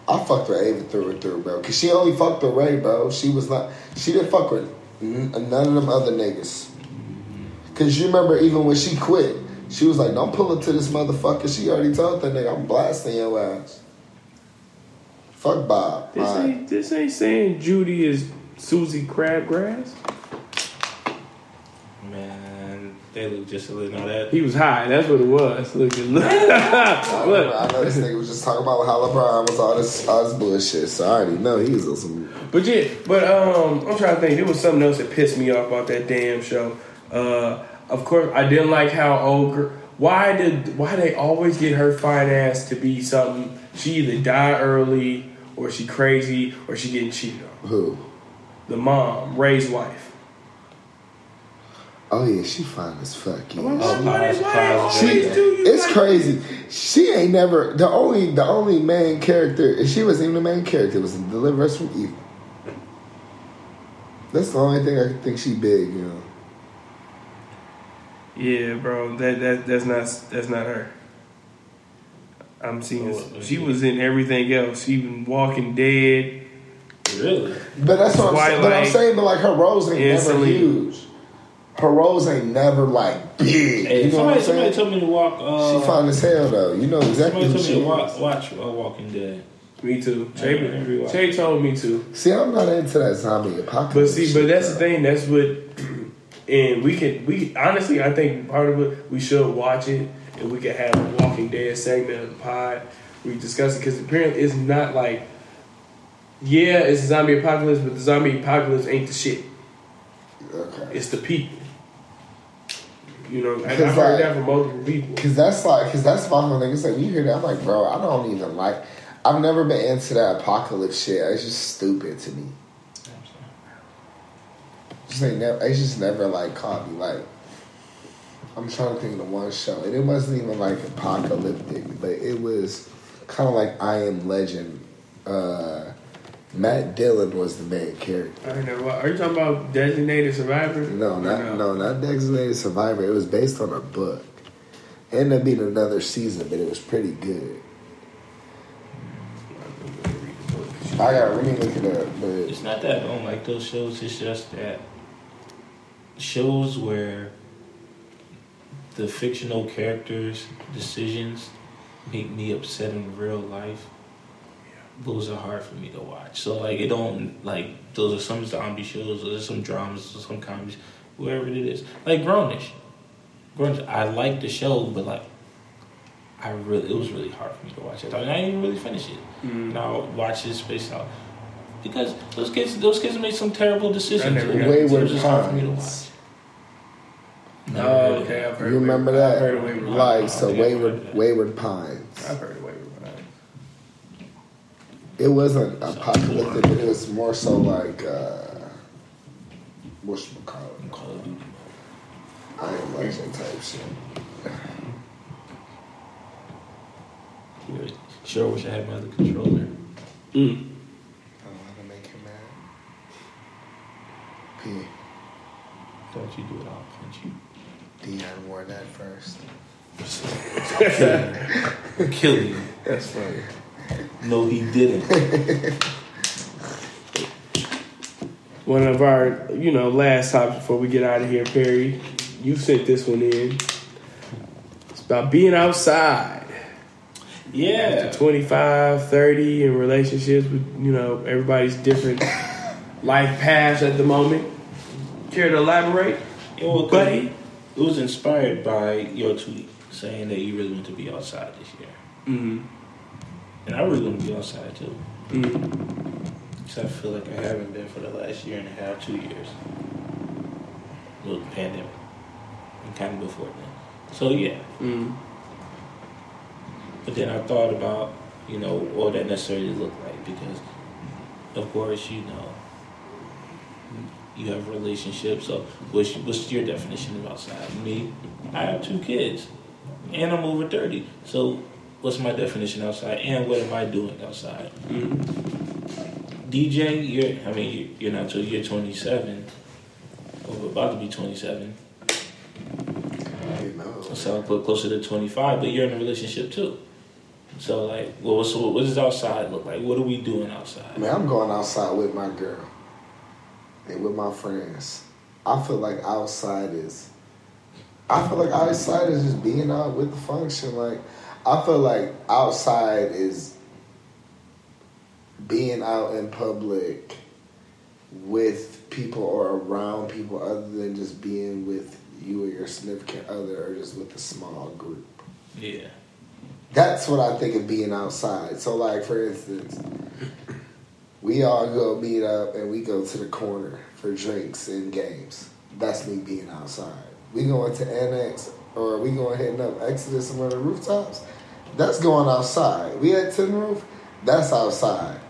I fucked with Ava through and through, bro. Cause she only fucked with Ray, bro. She was not. She didn't fuck with none of them other niggas. Mm-hmm. Cause you remember, even when she quit, she was like, "Don't pull it to this motherfucker." She already told that nigga, "I'm blasting your ass." Fuck Bob. This Alright. ain't this ain't saying Judy is Susie Crabgrass. Man, they look just a little. Now that He was high. That's what it was. Look at look. [LAUGHS] I, look. know, I know this nigga was just talking about how LeBron was all this, all this bullshit. So I already know he was on some. But yeah, but um, I'm trying to think. There was something else that pissed me off about that damn show. Uh, of course, I didn't like how old. Girl, why did why they always get her fine ass to be something? She either die early, or she crazy, or she getting cheated on. Who? The mom, Ray's wife. Oh yeah, she fine as fuck. Yeah. Why- Oh, why Pies- they- why She, always do you it's like- crazy. She ain't never the only the only main character. She wasn't even the main character. Was in Deliver Us from Evil. That's the only thing I think she big. You know. Yeah, bro, that that that's not that's not her. I'm seeing. So what- she was in everything else. Even Walking Dead. really. But that's what I'm saying. But I'm saying, but like her roles ain't never huge. Her roles ain't never like big. Hey, you know what somebody, I'm somebody saying? told me to walk. Uh, she fine as hell though. You know exactly somebody who told she me to is. watch, watch uh, Walking Dead. Me too. I Jay. Jay told me to. See, I'm not into that zombie apocalypse. But see, but shit, that's the thing. That's what, [CLEARS THROAT] and we can we honestly, I think part of it we should watch it, and we could have a Walking Dead segment of the pod. We discuss it because apparently it's not like, yeah, it's a zombie apocalypse, but the zombie apocalypse ain't the shit. Okay. It's the people. You know, and I've Because, heard like- that from multiple people. Cause that's like, cause that's my whole thing. It's like you hear that, I'm like, bro, I don't even like. I've never been into that apocalypse shit. It's just stupid to me. Just ain't never. It's just never like caught me. Like, I'm trying to think of the one show, and it wasn't even like apocalyptic, but it was kind of like I Am Legend. Uh, Matt Dillon was the main character. I know. Are you talking about Designated Survivor? No, not Or no, not Designated Survivor. It was based on a book. Ended up being another season, but it was pretty good. I gotta really look it up, but It's not that I don't like those shows. It's just that shows where the fictional characters' decisions make me upset in real life. Those are hard for me to watch. So like it don't like those are some zombie shows, those are some dramas, those are some comedies, whatever it is. Like Grownish. Grownish. I like the show, but like I really it was really hard for me to watch it. I, mean, I didn't even really finish it. Mm. Now watch this space out. Because those kids those kids made some terrible decisions. never It got was Wayward hard for me to watch. Pines. Never Oh, okay. I've heard You of remember Wayward- that? I've heard of Wayward. like I so think I've heard wayward wayward pines. I've heard of Wayward. Pines. It wasn't apocalyptic, but it was more so like uh what's call it? Call of Duty. I am legend type shit. Really. Sure wish I had my other controller. Mm. I don't want to make him mad. P. Don't you do it, I'll punch you. Dion wore that first. Kill you. That's funny. No, he didn't. one of our, you know, last topics before we get out of here, Perry. You sent this one in. It's about being outside. Yeah. After 25, 30 in relationships with, you know, everybody's different [LAUGHS] life paths at the moment. Care to elaborate? Yeah, well, 'cause Buddy? It was inspired by your tweet saying that you really want to be outside this year. Mm-hmm. And I really want to be outside too. Mm-hmm. Because I feel like I haven't been for the last year and a half, two years. With the pandemic. And kind of before then. So yeah. Mm-hmm. But then I thought about, you know, what that necessarily looked like because, of course, you know, you have relationships. So, what's, what's your definition of outside? Me, I have two kids, and I'm over thirty. So, what's my definition outside, and what am I doing outside? Mm-hmm. DJ, you're, I mean, you're not till you're 27, or about to be 27. You know. So I put closer to 25, but you're in a relationship too. So like, well, so what does outside look like? What are we doing outside? Man, I'm going outside with my girl and with my friends. I feel like outside is. I feel like outside is just being out with the function. Like, I feel like outside is being out in public with people or around people other than just being with you or your significant other or just with a small group. Yeah. That's what I think of being outside. So, like for instance, we all go meet up and we go to the corner for drinks and games. That's me being outside. We going to Annex or we going hitting up Exodus and one of the rooftops. That's going outside. We at Tin Roof. That's outside.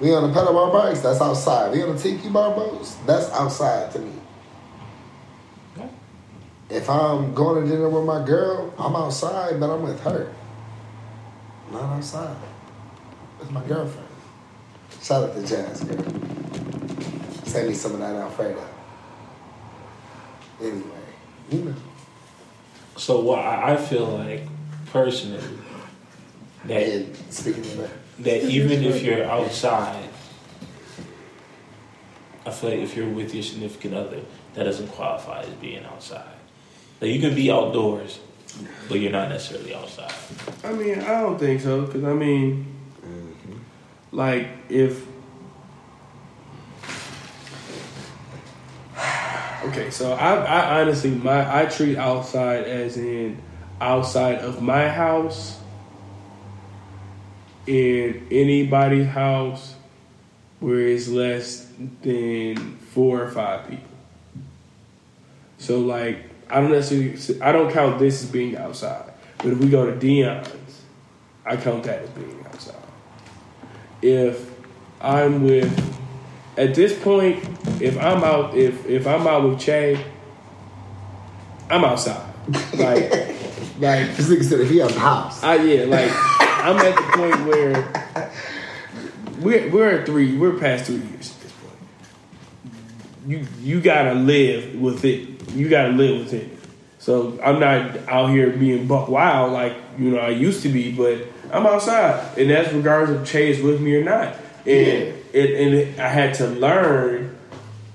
We on the pedal bar bikes. That's outside. We on the tiki bar boats. That's outside to me. Okay. If I'm going to dinner with my girl, I'm outside, but I'm with her. Not outside. It's my girlfriend. Shout out to Jazz, girl. Send me some of that Alfredo. Anyway, you know. So what I I feel like personally that And speaking of that, that even if you're outside, I feel like if you're with your significant other, that doesn't qualify as being outside. Like you can be outdoors, but you're not necessarily outside. I mean, I don't think so. Because, I mean, like, if. Okay, so I, I honestly, my I treat outside as in outside of my house, in anybody's house where it's less than four or five people. So like I don't necessarily I don't count this as being outside. But if we go to Dion's, I count that as being. If I'm with at this point, if I'm out if if I'm out with Che, I'm outside. [LAUGHS] Like like this nigga said if he has a house. I yeah, like I'm at the point where we're we're at three, we're past three years at this point. You you gotta live with it. You gotta live with it. So I'm not out here being buck wild like you know I used to be, but I'm outside, and that's regardless of Chase with me or not. And it, and it, I had to learn,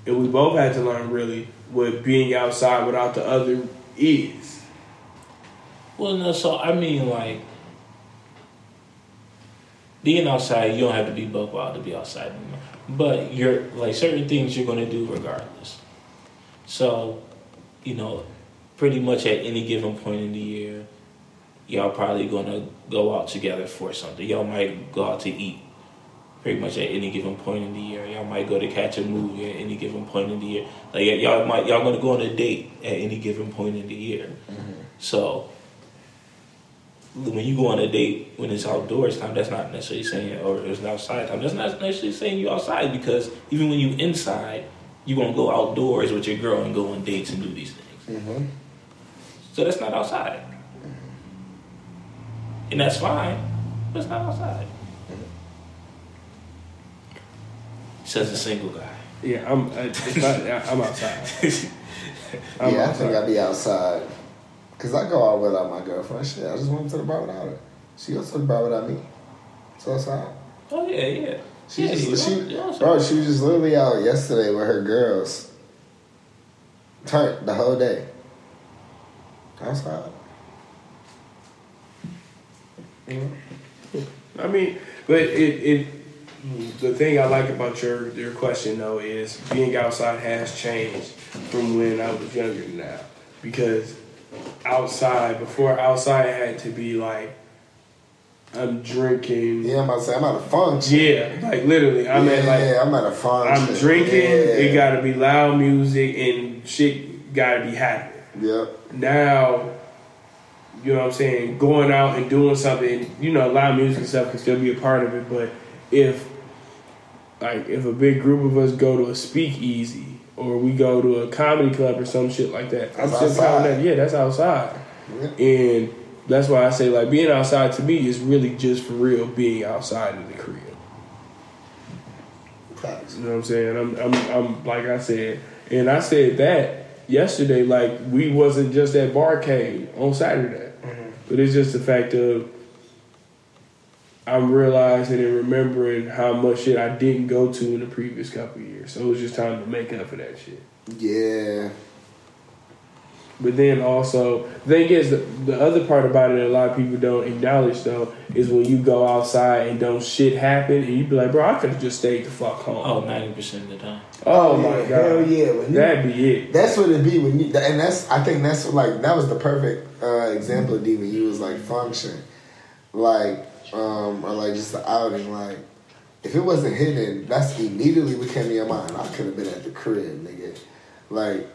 and we both had to learn really what being outside without the other is. Well, no. So I mean, like being outside, you don't have to be buck wild to be outside anymore. But you're like certain things you're going to do regardless. So, you know, pretty much at any given point in the year, y'all probably going to go out together for something. Y'all might go out to eat. Pretty much at any given point in the year, y'all might go to catch a movie at any given point in the year. Like y'all might y'all to go on a date at any given point in the year. So when you go on a date when it's outdoors time, that's not necessarily saying, or it's outside time. That's not necessarily saying you outside because even when you inside, you gonna go outdoors with your girl and go on dates and do these things. Mm-hmm. So that's not outside, and that's fine. But it's not outside. Says a single guy. Yeah, I'm. I, it's not, I'm outside. [LAUGHS] I'm yeah, I think I'd be outside. Cause I go out without my girlfriend. Shit, I just went to the bar without her. She goes to the bar without me. So outside. oh yeah, yeah. She Yeah, just she, want- you want bro, she was just literally out yesterday with her girls. Turned the whole day. That's Outside. I mean, but it, it the thing I like about your your question though is being outside has changed from when I was younger now because outside before outside had to be like I'm drinking. Yeah, I'm about to say I'm at a function. Yeah, like literally, I'm yeah, at like yeah, I'm at a function. I'm drinking. Yeah. It got to be loud music and shit. Got to be happening. Yep. Now, you know what I'm saying? Going out and doing something, you know, live music and stuff can still be a part of it. But if, like, if a big group of us go to a speakeasy or we go to a comedy club or some shit like that, I'm That's still counting that. Yeah, that's outside. Yeah. And that's why I say, like, being outside to me is really just for real being outside of the crib. Facts. You know what I'm saying? I'm, I'm, I'm like I said, and I said that yesterday. Like we wasn't just at Barcade on Saturday, but it's just the fact of I'm realizing and remembering how much shit I didn't go to in the previous couple years. So it was just time to make up for that shit. Yeah. But then also, the thing is, the, the other part about it that a lot of people don't acknowledge though is when you go outside and don't shit happen, and you be like, bro, I could have just stayed the fuck home. Oh, 90% of the time. Oh Yeah, my god, Hell yeah. When you, that'd be it. That's what it'd be when you, and that's I think that's like that was the perfect uh, example of D when you was like function, like um or like just the outing. Like if it wasn't hidden, that's immediately what came to your mind. I could have been at the crib, nigga. Like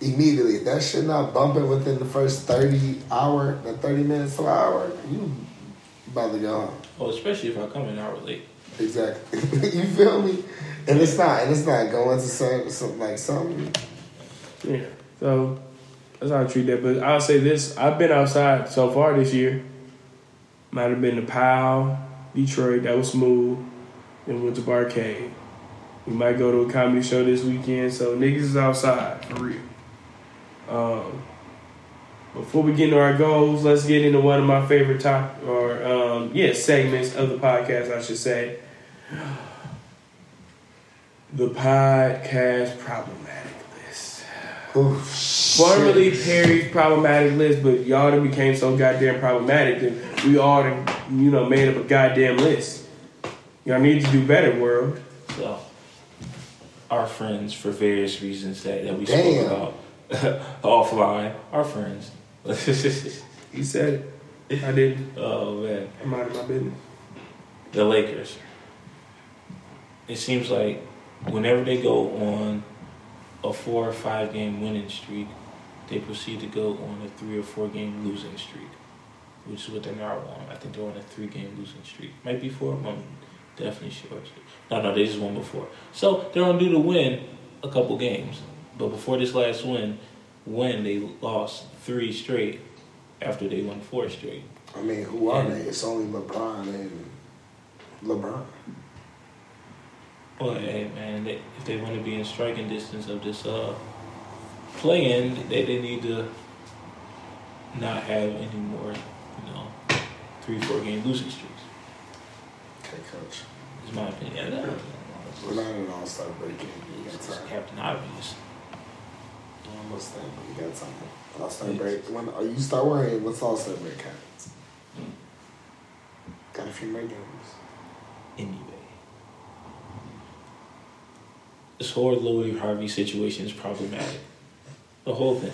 immediately, if that shit not bumping within the first thirty hour, the thirty minutes to an hour, you about to go home. Oh, especially if I come an hour late. Exactly. [LAUGHS] you feel me? And it's not, and it's not going to some, some like something. Yeah. So that's how I treat that. But I'll say this: I've been outside so far this year. Might have been to Powell, Detroit. That was smooth. Then went to Barcade. We might go to a comedy show this weekend. So niggas is outside for real. Um, before we get into our goals, let's get into one of my favorite top or um, yeah segments of the podcast. I should say the podcast problematic list. Ooh, Formerly shit. Perry's problematic list, but y'all done became so goddamn problematic that we all done, you know, made up a goddamn list. Y'all need to do better, world. So, our friends, for various reasons that, that we Damn. spoke about [LAUGHS] offline, our friends. [LAUGHS] He said it. I didn't. oh, man. I'm out of my business. the Lakers. It seems like whenever they go on a four or five game winning streak, they proceed to go on a three or four game losing streak, which is what they're now on. I think they're on a three game losing streak. Might be four, I'm definitely sure. No, no, they just won before. So they're on due to win a couple games. But before this last win, when they lost three straight after they won four straight. I mean, who are they? It's only LeBron and LeBron. Well, hey man, they, if they want to be in striking distance of this uh play-in, they, they need to not have any more, you know, three, four game losing streaks. Okay, coach. Is my opinion. Yeah, We're not an all star break yet. We got It's. Captain Obvious. Almost there, but we got something. All star break. When oh, you start worrying, what's all star break happens? Got a few more games. Anyway, this whole Lori Harvey situation is problematic. The whole thing.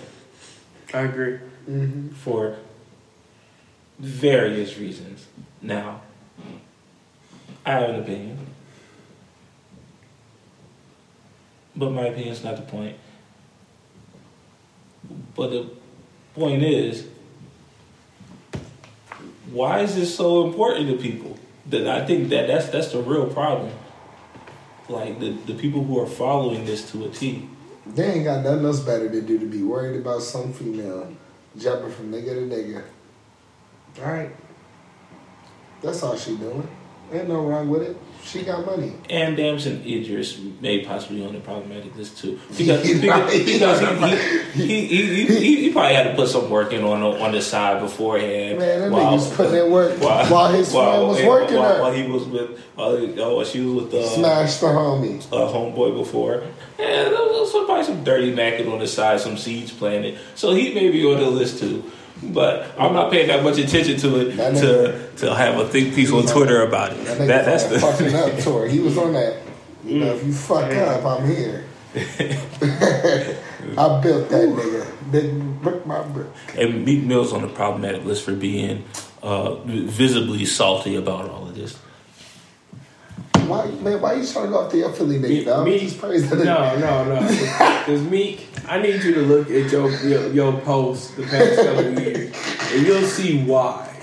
I agree. Mm-hmm. for various reasons. Now, I have an opinion, but my opinion is not the point. But the point is, why is this so important to people? That I think that that's that's the real problem. Like the the people who are following this to a T. They ain't got nothing else better to do to be worried about some female jumping from nigga to nigga. Alright. That's all she doing. Ain't no wrong with it. She got money. And Damson Idris may possibly on the problematic list too [LAUGHS] because He- because, because he, he, he, he, he, he probably had to put some work in on the, on the side beforehand. Man, that while- nigga's putting in work while his friend was and working while, while he was with while, uh, while she was with uh, Smash the homie. a homeboy before. Yeah, there was some, probably some dirty macking on the side, some seeds planted. So he may be on the list too. [LAUGHS] But I'm not paying that much attention to it That to to have a think piece on Twitter about it. That That, that's the fucking up tour. He was on that. [LAUGHS] You know, if you fuck up, I'm here. [LAUGHS] I built that nigga. Didn't brick my brick. and Meek Mill's on the problematic list for being uh, visibly salty about all of this. Why, man? Why you trying to go off the Philly nigga? Me, dog? praise the no, no, no. Because Meek, I need you to look at your your, your posts the past couple of years, and you'll see why.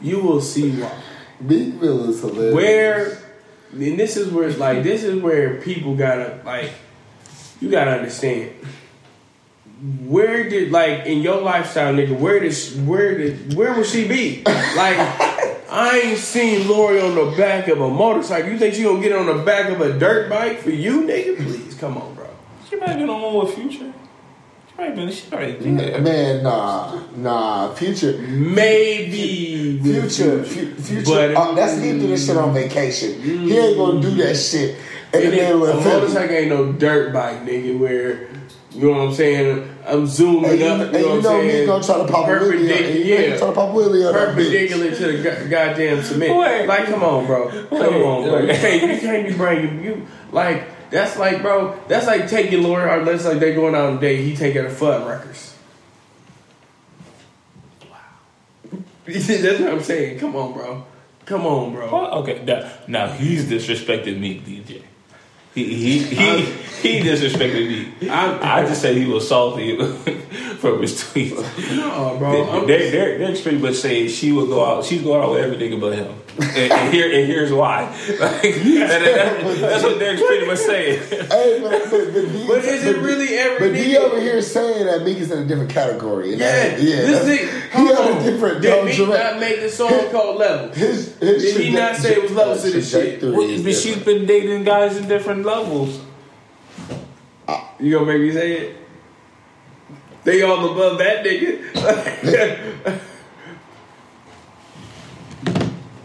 You will see why. Meek Mill is hilarious. Where, and this is where, it's like, this is where people gotta like, you gotta understand. Where did like in your lifestyle, nigga? Where did where did where would she be? Like, I ain't seen Lori on the back of a motorcycle. You think she gonna get on the back of a dirt bike for you, nigga? Please, come on, bro. Might been on one with Future. She might been. She Man, nah, nah. Future, Maybe with future, future. But- uh, that's he do this shit on vacation. He ain't gonna do that shit in the It a motorcycle ain't no dirt bike, nigga. Where you know what I'm saying? I'm zooming And you, up. and You know you what I'm know me saying? gonna try to pop a. Perpendicular, and yeah. try to pop a that bitch. perpendicular to the go- goddamn cement. Wait. Like, come on, bro. Come Wait. on, bro. You can't, you can't be bringing you like that's like, bro. That's like taking Lori, or that's like they going out on a date. He taking a Fudd records. Wow. [LAUGHS] that's what I'm saying. Come on, bro. Come on, bro. Well, okay, now, now he's disrespected me, DJ. He he he, he disrespected me. I'm- I just said he was salty [LAUGHS] from his tweets. No, bro. They, they're, they're pretty much saying she would go out. She's going out with every nigga but him, and, and here and here's why. [LAUGHS] Like, that- that- that's what they're pretty much saying. Hey, but, but, but, [LAUGHS] he, But is it really every But he over here saying that Meek is in a different category. And Yeah, that, yeah. this that's- nigga. he hold on on. a different Did no, Meek direct- not make the song called Level? His, his Did he not say it was levels to this shit? But she's different. been dating guys in different levels. You gonna make me say it? They all above that nigga. [LAUGHS]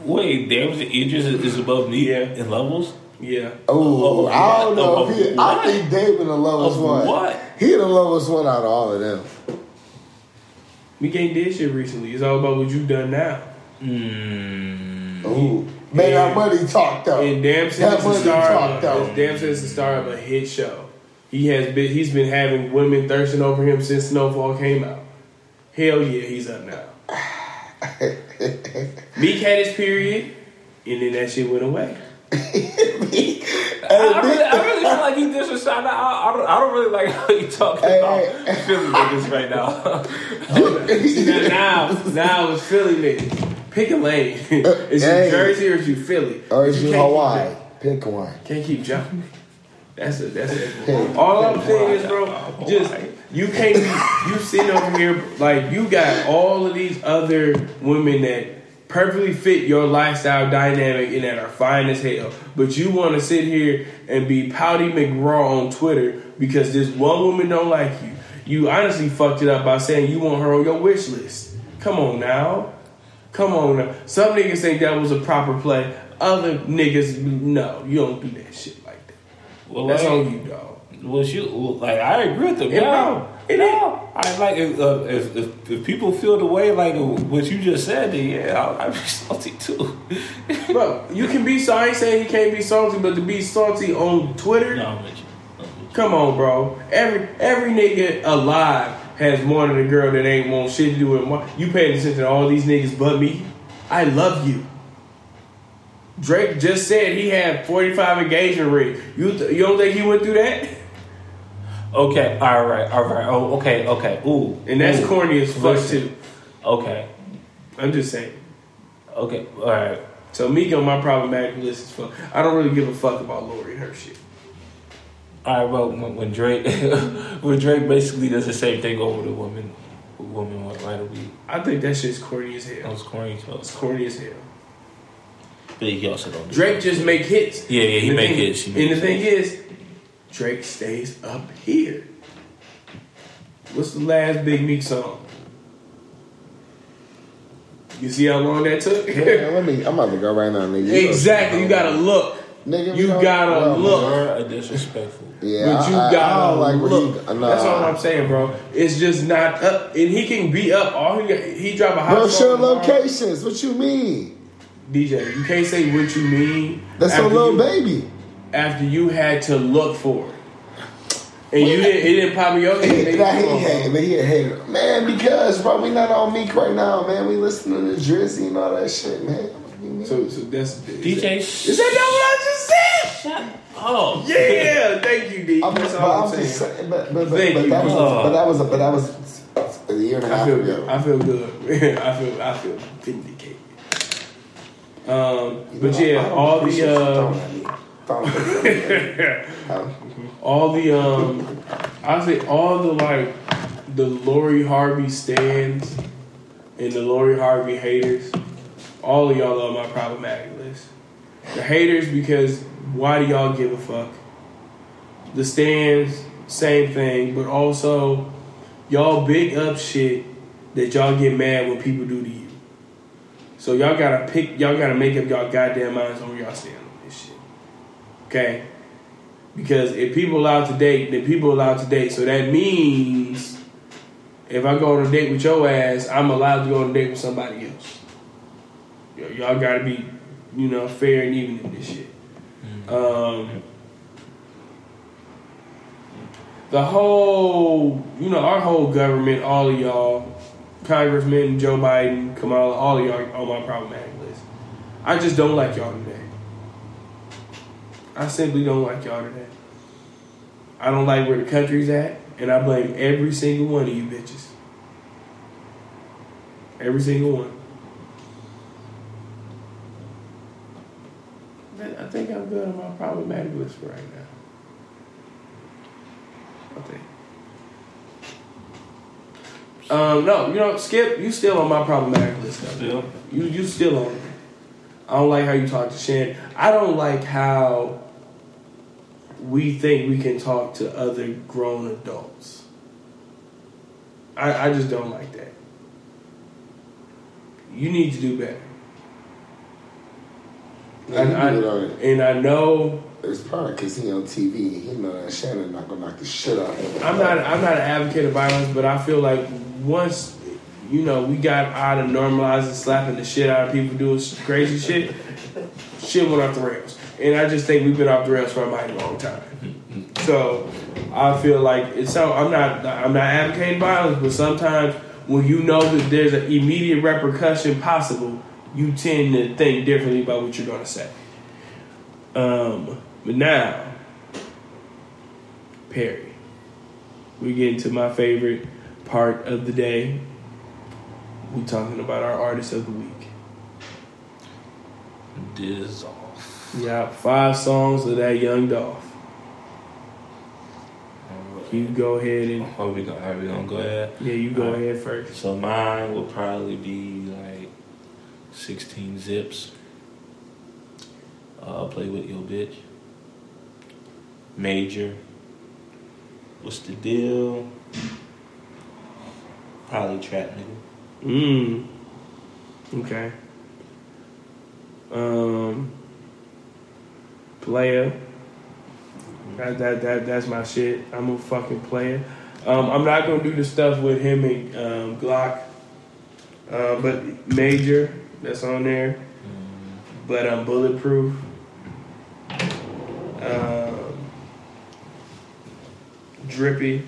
Wait, there was Idris is is above me Yeah. in levels. yeah. Oh, Of I don't know. Of If he, I think David the lowest Of one. what? He the lowest one out of all of them. Meek ain't did shit recently. It's all about what you've done now. Mm. Ooh, man, Yeah. our money talked though. And Damson That is the money star. talked Of, though. Damson is the star of a hit show. He has been. He's been having women thirsting over him since Snowfall came out. Hell yeah, he's up now. [LAUGHS] Meek had his period, and then that shit went away. I, I really, I really feel like he disrespected. I, I, I, don't, I don't really like how you talking Hey, about Philly niggas right now. now, now, now it's Philly nigga. Pick a lane. [LAUGHS] is Hey. you Jersey or is you Philly? or is You you Hawaii? Pick one. Can't keep jumping. That's it. That's it. Pick- All I'm saying is, bro, just you can't be you sitting over here like you got all of these other women that perfectly fit your lifestyle dynamic and that are fine as hell, but you want to sit here and be pouty McGraw on Twitter because this one woman don't like you. You honestly fucked it up by saying you want her on your wish list. Come on now. Come on now. Some niggas think that was a proper play. Other niggas, no, you don't do that shit like that. well, That's like, on you, dog. well, you like I agree with them. Yeah. It no, I like if, uh, if, if if people feel the way like what you just said, then yeah, I'll, I'd be [LAUGHS] salty too. Bro, you can be salty. I ain't saying he can't be salty, but to be salty on Twitter, no, I'm with you. come on, bro. Every every nigga alive has more than a girl that ain't want shit to do with him. You paying attention to all these niggas but me? I love you. Drake just said he had 45 engagement rings. You th- you don't think he went through that? [LAUGHS] Okay, all right, all right. Oh, okay, okay. Ooh, And that's ooh. corny as fuck too. Okay, I'm just saying. okay, all right. So Meek on my problematic list is fuck. I don't really give a fuck about Lori and her shit. All right, well, when, when Drake, [LAUGHS] when Drake basically does the same thing over the woman, woman what right away, I think that shit's corny as that hell. was corny. So It's corny as hell. But he also don't. Do Drake just make hits. Yeah, yeah, he make thing- hits, he and the thing is, Drake stays up here. What's the last Big Meek song? You see how long that took? Yeah, [LAUGHS] let me. I'm about to go right now, nigga. exactly. You gotta look. Nigga, You gotta well, look. You're a disrespectful. Yeah, But you I, I, gotta I don't like look. he. Nah, That's all I'm saying, bro. It's just not up, and he can be up. All he got, he drop a hot Bro, song show locations. What you mean? DJ, you can't say what you mean. That's a little you- baby. After you had to look for it, and you didn't, it didn't pop in your He, head. nah, he on, hated, bro. but he a hater. Man, because, bro, we not on Meek right now, man. We listening to Drizzy and all that shit, man. So, so that's DJ, Is that not what I just said? shut up. Yeah, thank you, D. I'm, That's but all I'm, I'm saying. just saying, but, but, but, Thank but you, that was, bro. but that was, but that was a year and a I half feel ago. I feel good. [LAUGHS] I feel I feel vindicated. Um, but yeah, all the uh, all the um, I say all the like the Lori Harvey stands and the Lori Harvey haters. All of y'all on my problematic list. The haters because why do y'all give a fuck? The stands, same thing, but also y'all big up shit that y'all get mad when people do to you. So y'all gotta pick, y'all gotta make up y'all goddamn minds on y'all stand. Okay? Because if people allowed to date, then people allowed to date. So that means if I go on a date with your ass, I'm allowed to go on a date with somebody else. Y'all gotta be, you know, fair and even in this shit. Um, the whole, you know, our whole government, all of y'all, Congressman Joe Biden, Kamala, all of y'all on my problematic list. I just don't like y'all today. I simply don't like y'all today. I don't like where the country's at, and I blame every single one of you bitches. Every single one. I think I'm good on my problematic list for right now. I think. Um, no, you know, Skip, you still on my problematic list. Though. Still? You you still on it. I don't like how you talk to Shan. I don't like how we think we can talk to other grown adults. I, I just don't like that. You need to do better. Yeah, I, do it on- I, and I know It's probably because he on TV. He know that Shannon not gonna knock the shit out of him. I'm not I'm not an advocate of violence, but I feel like once you know we got out of normalizing slapping the shit out of people doing crazy shit, shit went off the rails, and I just think we've been off the rails for a mighty long time. So I feel like it's so I'm not I'm not advocating violence, but sometimes when you know that there's an immediate repercussion possible, you tend to think differently about what you're gonna say. Um, but now, Perry we get into my favorite part of the day. We're talking about our artist of the week. Off. Yeah, five songs of that young Dolph. You go ahead and Are we gonna, are we gonna go ahead? yeah, you go ahead first. So mine will probably be like 16 zips. Uh, play with your bitch. Major. What's the deal? Probably trap nigga. Mm. Okay. Um. Player. That, that that that's my shit. I'm a fucking player. Um, I'm not gonna do the stuff with him and um, Glock. Uh, but Major, that's on there. But I'm bulletproof. Um, Drippy,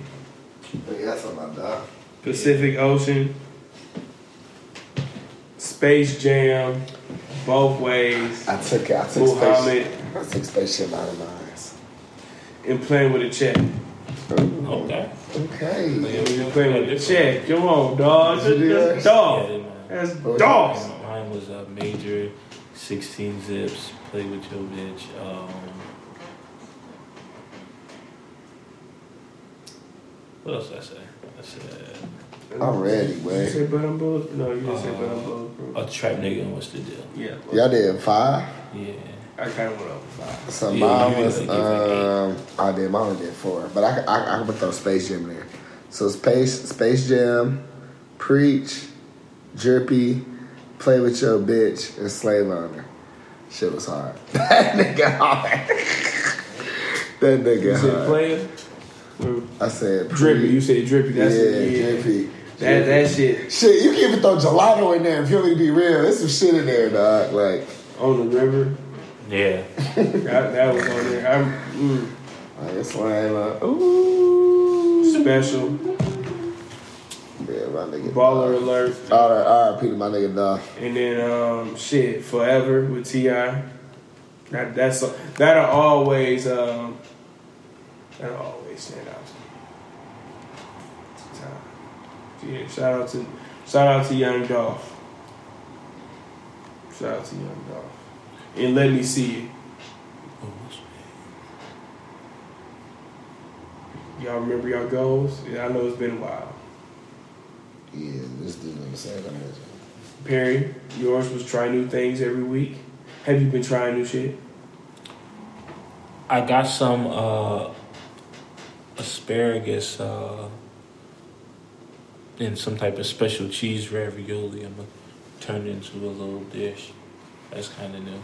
Yeah, that's on my dog. Pacific Ocean, Space Jam, both ways, I took it. I took Muhammad, space. I took spaceship out of mine. and playing with a check. Okay. Okay. Playing with a check. Come on, dog. Did you That's dog. That's dog. Mine- Mine was a major 16 zips. Play with your bitch. Um, what else did I say? I said I'm ready, You say but I'm bulletproof? No, you didn't say but I'm bulletproof. a trap nigga and what's the deal? Yeah. Y'all did five. Yeah. I kind of went over five. So Yeah, mine you was did, like, you was um I did mine only did four, but I I I could throw Space Jam in there. So Space Space Jam, Preach, Drippy, Play with Your Bitch, and Slave Owner. Shit was hard. [LAUGHS] that nigga hard. [LAUGHS] that nigga You said hard. player? I said Drippy. You said drippy. That's yeah, it. Yeah. Drippy. That, that shit Shit, you can even throw gelato in there if you want me to be real. There's some shit in there, dog. Like, on the river. Yeah. That, that was on there. I'm mm, I guess lame. Uh, ooh. special. Yeah, my nigga. Baller alert. All right, all right, Peter, my nigga, dog. And then um, shit, forever with Ti. That that's that'll always um, that'll always stand out. to me. Yeah, shout out to shout out to Young Dolph. Shout out to Young Dolph. And let me see it. Y'all remember y'all goals? Yeah, I know it's been a while. Yeah, this dude on the same time. Perry, yours was try new things every week. Have you been trying new shit? I got some uh, asparagus uh, in some type of special cheese ravioli. I'm gonna turn it into a little dish. That's kind of new.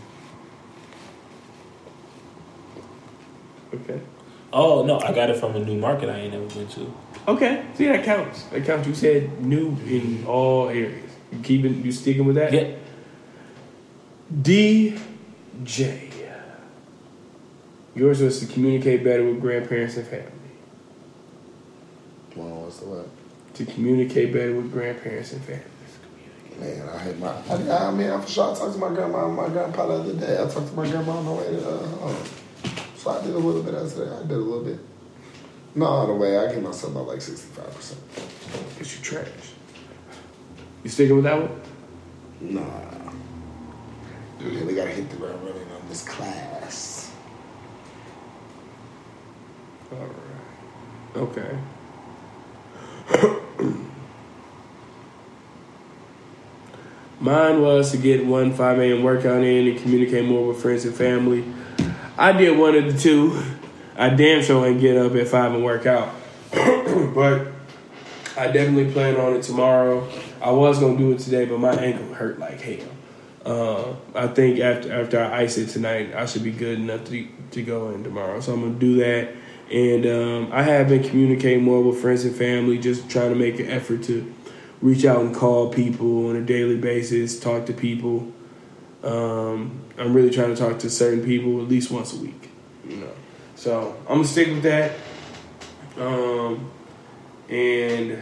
Okay. Oh no, I got it from a new market I ain't never been to. Okay. See that counts. That counts. You said new in all areas. You keeping you sticking with that? Yeah, DJ. Yours was to communicate better with grandparents and family. Well, what's the what? To communicate better with grandparents and family. Man, I hate my. I, I mean, I'm for sure. I talked to my grandma and my grandpa the other day. I talked to my grandma on the way to uh, home. So I did a little bit yesterday. I did a little bit. No, on the way, I give myself about like 65%. Cause you trash. You sticking with that one? Nah. Yeah, we gotta hit the ground running on this class. All right. Okay. [CLEARS THROAT] Mine was to get one 5 a.m. workout in and communicate more with friends and family. I did one of the two. I damn sure ain't get up at 5 and work out. [CLEARS THROAT] but I definitely plan on it tomorrow. I was to do it today, but my ankle hurt like hell. Uh, I think after after I ice it tonight, I should be good enough to to go in tomorrow. So I'm gonna do that. And um, I have been communicating more with friends and family, just trying to make an effort to reach out and call people on a daily basis, talk to people. Um, I'm really trying to talk to certain people at least once a week. You know, so I'm gonna stick with that. Um, and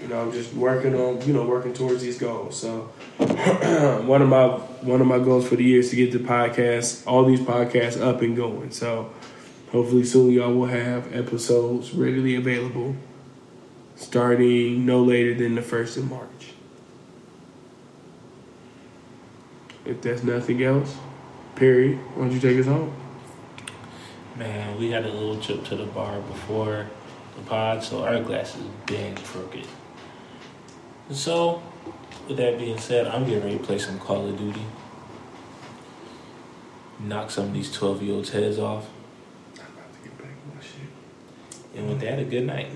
you know, I'm just working on you know working towards these goals. So [CLEARS THROAT] one of my one of my goals for the year is to get the podcast, all these podcasts up and going. So hopefully soon y'all will have episodes readily available, starting no later than the first of March. If that's nothing else, Perry, why don't you take us home? man, we had a little trip to the bar before the pod, so our glasses been crooked. And so, with that being said, I'm getting ready to play some Call of Duty. Knock some of these 12 year olds' heads off. I'm about to get back my shit. And with that, a good night.